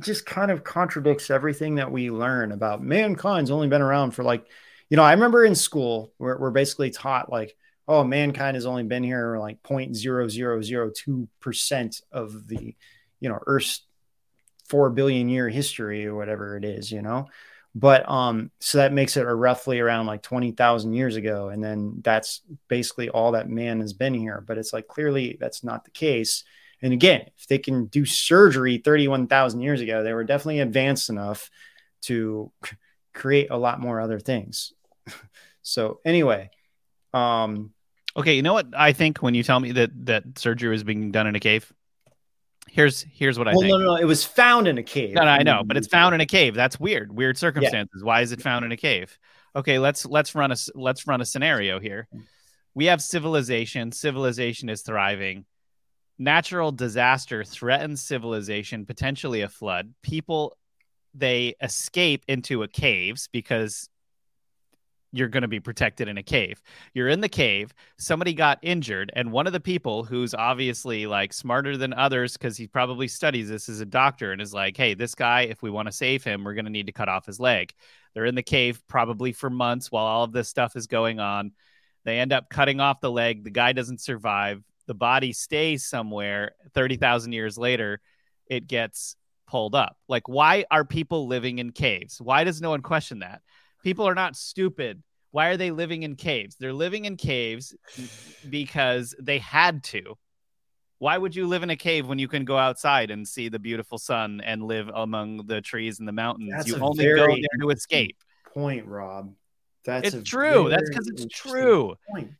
just kind of contradicts everything that we learn about mankind's only been around for like, you know, I remember in school, we're, we're basically taught like, oh, mankind has only been here like 0.0002% of the, you know, Earth's four billion year history or whatever it is, you know. But um, so that makes it roughly around like twenty thousand years ago, and then that's basically all that man has been here. But it's like clearly that's not the case. And again, if they can do surgery thirty one thousand years ago, they were definitely advanced enough to create a lot more other things. so anyway, um, Okay, you know what I think when you tell me that that surgery was being done in a cave? Here's here's what I think. no, no, no, it was found in a cave. No, no, I know, but it's found in a cave. That's weird. Weird circumstances. Why is it found in a cave? Okay, let's let's run a let's run a scenario here. We have civilization. Civilization is thriving. Natural disaster threatens civilization, potentially a flood. People they escape into a caves because you're going to be protected in a cave. You're in the cave, somebody got injured, and one of the people who's obviously like smarter than others because he probably studies this as a doctor and is like, hey, this guy, if we want to save him, we're going to need to cut off his leg. They're in the cave probably for months while all of this stuff is going on. They end up cutting off the leg. The guy doesn't survive. The body stays somewhere. 30,000 years later, it gets pulled up. Like, why are people living in caves? Why does no one question that? People are not stupid. Why are they living in caves? They're living in caves because they had to. Why would you live in a cave when you can go outside and see the beautiful sun and live among the trees and the mountains? That's you only go there to escape. point, Rob. That's It's true. That's because it's true. Point.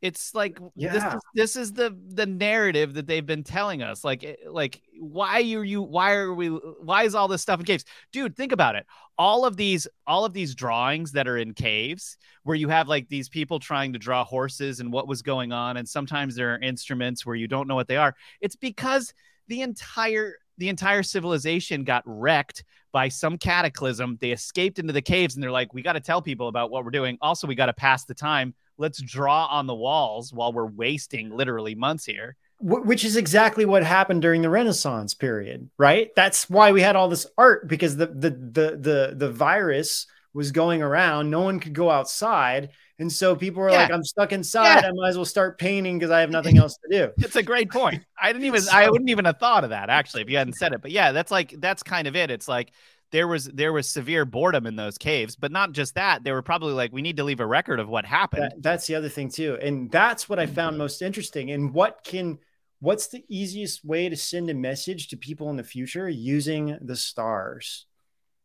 It's like this is this is the the narrative that they've been telling us. Like eh, like why are you why are we why is all this stuff in caves? Dude, think about it. All of these all of these drawings that are in caves where you have like these people trying to draw horses and what was going on and sometimes there are instruments where you don't know what they are. It's because the entire the entire civilization got wrecked by some cataclysm. They escaped into the caves and they're like, we got to tell people about what we're doing. Also, we got to pass the time. Let's draw on the walls while we're wasting literally months here. Which is exactly what happened during the Renaissance period, right? That's why we had all this art because the the the the the virus was going around. No one could go outside, and so people were Yeah. like, "I'm stuck inside. Yeah. I might as well start painting because I have nothing else to do." It's a great point. I didn't even I wouldn't even have thought of that actually if you hadn't said it. But yeah, that's like that's kind of it. It's like there was there was severe boredom in those caves, but not just that. They were probably like, we need to leave a record of what happened. That, that's the other thing too, and that's what I found most interesting. And what can what's the easiest way to send a message to people in the future using the stars?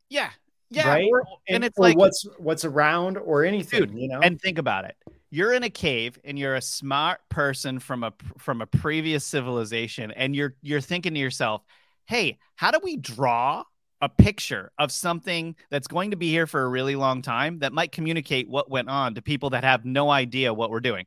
yeah. Yeah. Right? or- and, it's or like what's what's around or anything, Dude, you know. and think about it you're in a cave and you're a smart person from a from a previous civilization and you're you're thinking to yourself hey how do we draw a picture of something that's going to be here for a really long time that might communicate what went on to people that have no idea what we're doing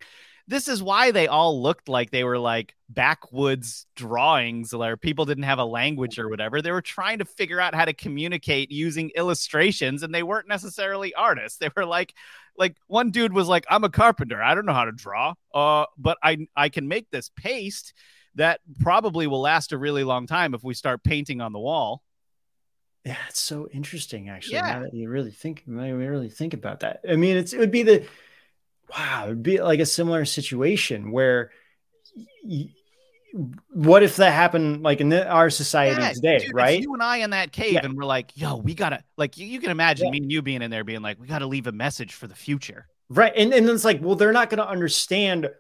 this is why they all looked like they were like backwoods drawings where people didn't have a language or whatever. They were trying to figure out how to communicate using illustrations and they weren't necessarily artists. They were like like one dude was like, I'm a carpenter. I don't know how to draw. Uh, but I I can make this paste that probably will last a really long time if we start painting on the wall. Yeah, it's so interesting actually. Yeah. Now that you really think, you really think about that. I mean, it's it would be the wow, it'd be like a similar situation where y- what if that happened like in the, our society Yeah, today, dude, right? You and I in that cave, Yeah. and we're like, "Yo, we gotta like." You, you can imagine Yeah. me and you being in there, being like, "We gotta leave a message for the future." Right. And and it's like, well, they're not to understand.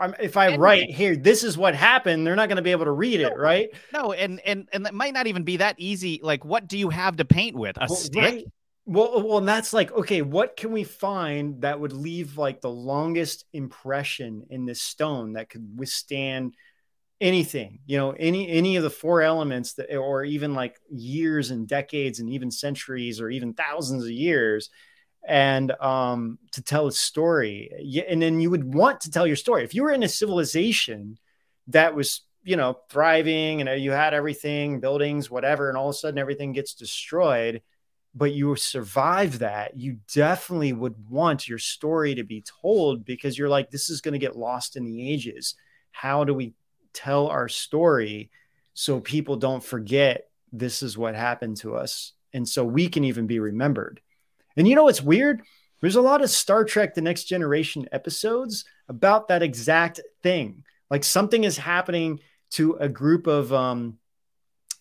Um, if I write here, this is what happened. They're not to be able to read it, right? No, and and and it might not even be that easy. Like, what do you have to paint with? A Well, stick? right. Well, well, and that's like, okay, what can we find that would leave like the longest impression in this stone that could withstand anything? You know, any any of the four elements that, or even like years and decades and even centuries or even thousands of years, and um, to tell a story. And then you would want to tell your story if you were in a civilization that was you know thriving and uh, you had everything buildings whatever and all of a sudden everything gets destroyed but you survive that you definitely would want your story to be told because you're like this is going to get lost in the ages. How do we tell our story so people don't forget this is what happened to us? And so we can even be remembered. And you know what's weird? There's a lot of star trek the next generation episodes about that exact thing. Like something is happening to a group of um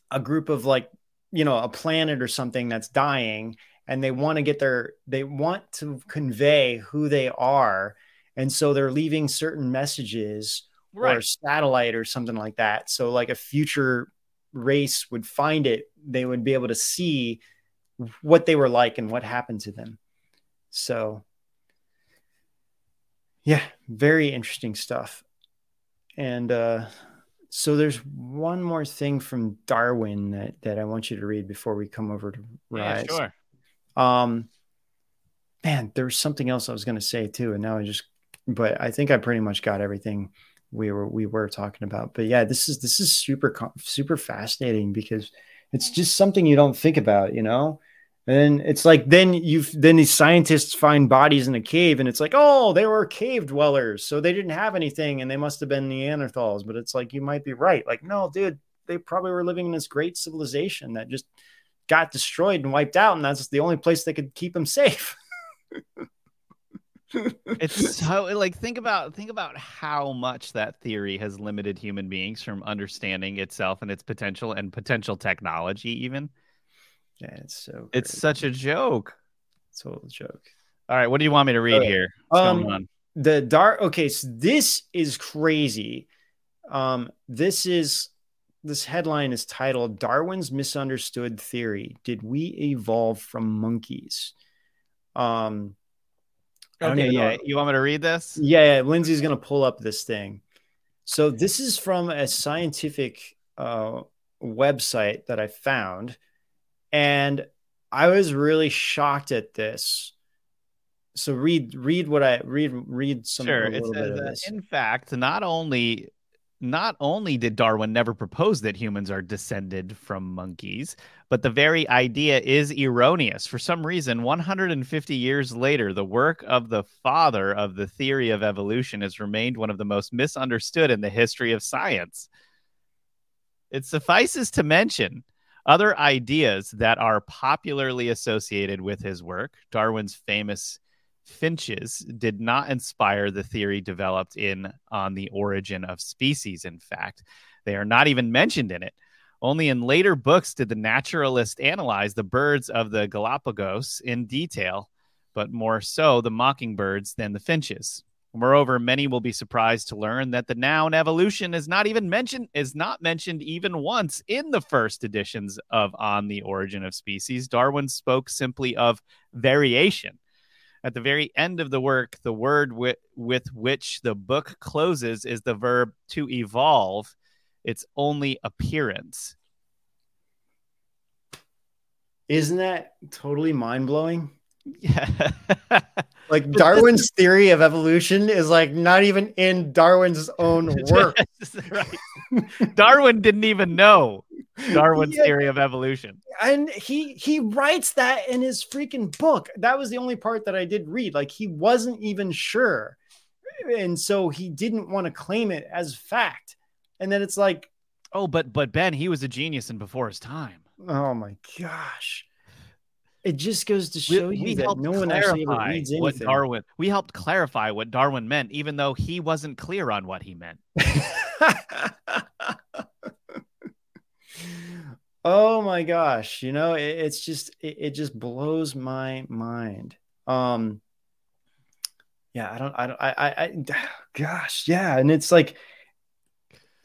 a group of like you know a planet or something that's dying and they want to get their they want to convey who they are and so they're leaving certain messages or Right. a satellite or something like that. So like a future race would find it they would be able to see what they were like and what happened to them. So yeah very interesting stuff. And uh so there's one more thing from Darwin that, that I want you to read before we come over to Rise. Yeah, sure. Um, man, there was something else I was going to say too, and now I just, but I think I pretty much got everything we were we were talking about. But yeah, this is this is super super fascinating because it's just something you don't think about, you know. And it's like then you've then these scientists find bodies in a cave, and it's like, oh, they were cave dwellers, so they didn't have anything, and they must have been Neanderthals. But it's like you might be right. Like, no, dude, they probably were living in this great civilization that just got destroyed and wiped out, and that's the only place they could keep them safe. It's so like think about think about how much that theory has limited human beings from understanding itself and its potential and potential technology. Even yeah, it's so it's such a joke. total joke. All right, what do you want me to read Okay. here? What's Um, going on? the dark okay so this is crazy um this is this headline is titled darwin's misunderstood theory did we evolve from monkeys um Okay, know. yeah, you want me to read this? yeah, yeah lindsay's gonna pull up this thing so this is from a scientific uh website that i found and i was really shocked at this so read read what i read read some sure. a It little bit says, of this. in fact, not only not only did Darwin never propose that humans are descended from monkeys, but the very idea is erroneous. For some reason, 150 years later, the work of the father of the theory of evolution has remained one of the most misunderstood in the history of science. It suffices to mention other ideas that are popularly associated with his work. Darwin's famous finches did not inspire the theory developed in On the Origin of Species, in fact. They are not even mentioned in it. Only in later books did the naturalist analyze the birds of the Galapagos in detail, but more so the mockingbirds than the finches. Moreover, many will be surprised to learn that the noun evolution is not even mentioned is not mentioned even once in the first editions of On the Origin of Species. Darwin spoke simply of variation. At the very end of the work, the word wi- with which the book closes is the verb to evolve, its only appearance. Isn't that totally mind blowing? Yeah. Like Darwin's theory of evolution is like not even in Darwin's own work. right. Darwin didn't even know Darwin's Yeah. theory of evolution. And he he writes that in his freaking book. That was the only part that I did read. Like he wasn't even sure. And so he didn't want to claim it as fact. And then it's like, Oh, but but Ben, he was a genius and before his time. Oh my gosh. It just goes to show you that no one actually ever reads what anything. Darwin. We helped clarify what Darwin meant, even though he wasn't clear on what he meant. oh my gosh you know it, it's just it, it just blows my mind um yeah i don't i don't i i, I gosh yeah and it's like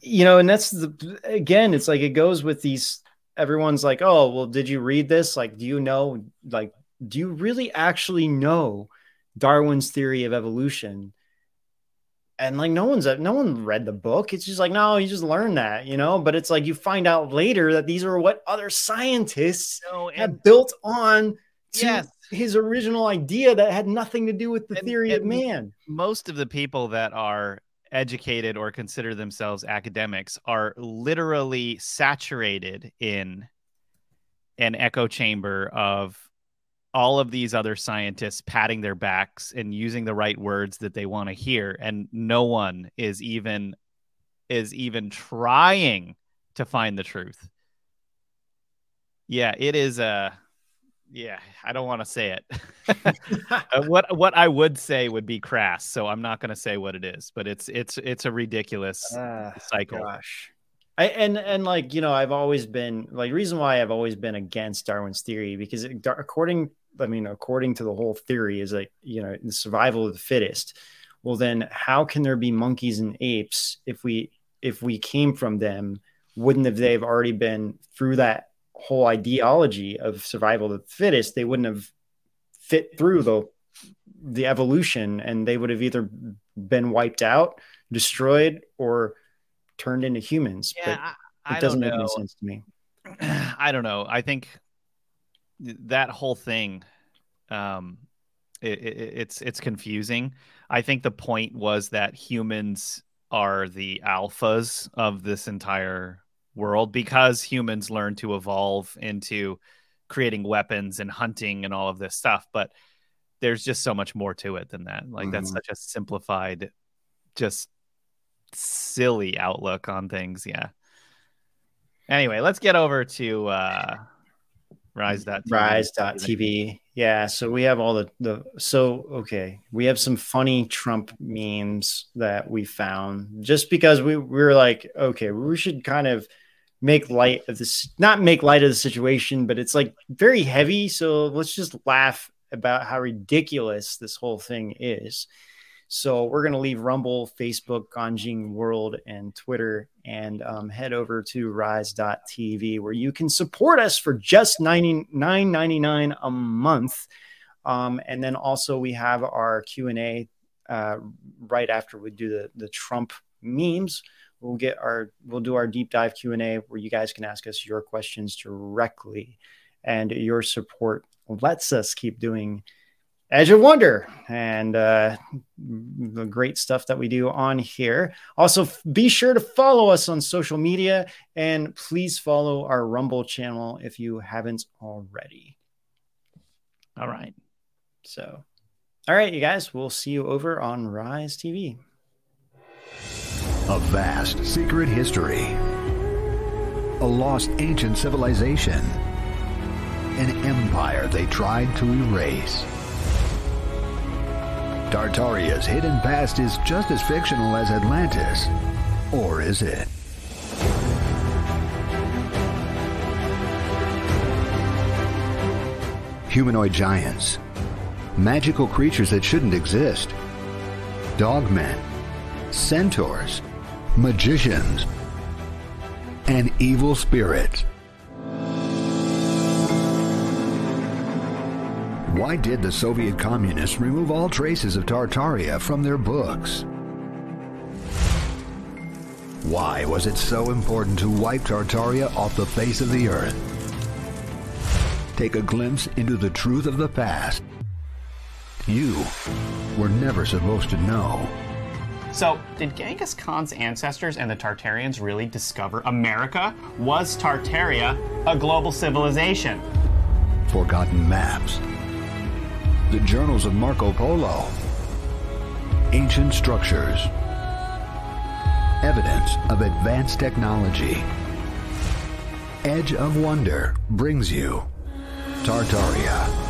you know and that's the again it's like it goes with these everyone's like oh well did you read this? Like do you know like do you really actually know darwin's theory of evolution? And like no one's no one read the book. It's just like no you just learned that you know? But it's like you find out later that these are what other scientists No, have built on to Yes. his original idea that had nothing to do with the And- theory of man. most of the people that are educated or consider themselves academics are literally saturated in an echo chamber of all of these other scientists patting their backs and using the right words that they want to hear and no one is even is even trying to find the truth. Yeah it is a yeah i don't want to say it. Uh, what what I would say would be crass, so I'm not going to say what it is, but it's it's it's a ridiculous Ah, cycle. gosh. I, and and like you know i've always been like reason why i've always been against darwin's theory because it, according i mean according to the whole theory is like you know the survival of the fittest. Well then how can there be monkeys and apes if we if we came from them wouldn't have they've already been through that whole ideology of survival of the fittest they wouldn't have fit through the the evolution and they would have either been wiped out destroyed or turned into humans Yeah, but I, it doesn't don't make know. any sense to me I don't know. I think that whole thing, um, it, it, it's it's confusing. I think the point was that humans are the alphas of this entire world because humans learn to evolve into creating weapons and hunting and all of this stuff. But there's just so much more to it than that. Like that's Mhm. such a simplified, just silly outlook on things. Yeah. Anyway, let's get over to uh Rise.tv. rise.tv yeah so we have all the the so okay we have some funny trump memes that we found just because we, we were like okay we should kind of make light of this not make light of the situation but it's like very heavy. So let's just laugh about how ridiculous this whole thing is. So we're going to leave rumble facebook ganjing world and twitter and um, head over to rise.tv where you can support us for just $99.99 a month. Um, and then also we have our q&a uh, right after we do the, the trump memes we'll get our we'll do our deep dive q&a where you guys can ask us your questions directly and your support lets us keep doing Edge of Wonder and uh, the great stuff that we do on here. Also, be sure to follow us on social media and please follow our Rumble channel if you haven't already. All right. So, all right, you guys, we'll see you over on Rise TV. A vast secret history. A lost ancient civilization. An empire they tried to erase. Tartaria's hidden past is just as fictional as Atlantis. Or is it? Humanoid giants. Magical creatures that shouldn't exist. Dogmen. Centaurs. Magicians. And evil spirits. Why did the Soviet communists remove all traces of Tartaria from their books? Why was it so important to wipe Tartaria off the face of the earth? Take a glimpse into the truth of the past. You were never supposed to know. So, did Genghis Khan's ancestors and the Tartarians really discover America? Was Tartaria a global civilization? Forgotten maps. The journals of Marco Polo. Ancient structures. Evidence of advanced technology. Edge of Wonder brings you Tartaria.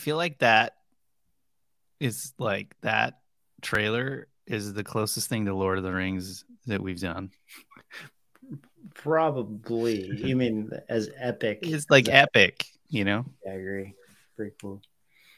Feel like that is like that trailer is the closest thing to Lord of the Rings that we've done. Probably. You mean as epic? It's like epic, you know? I agree. Pretty cool.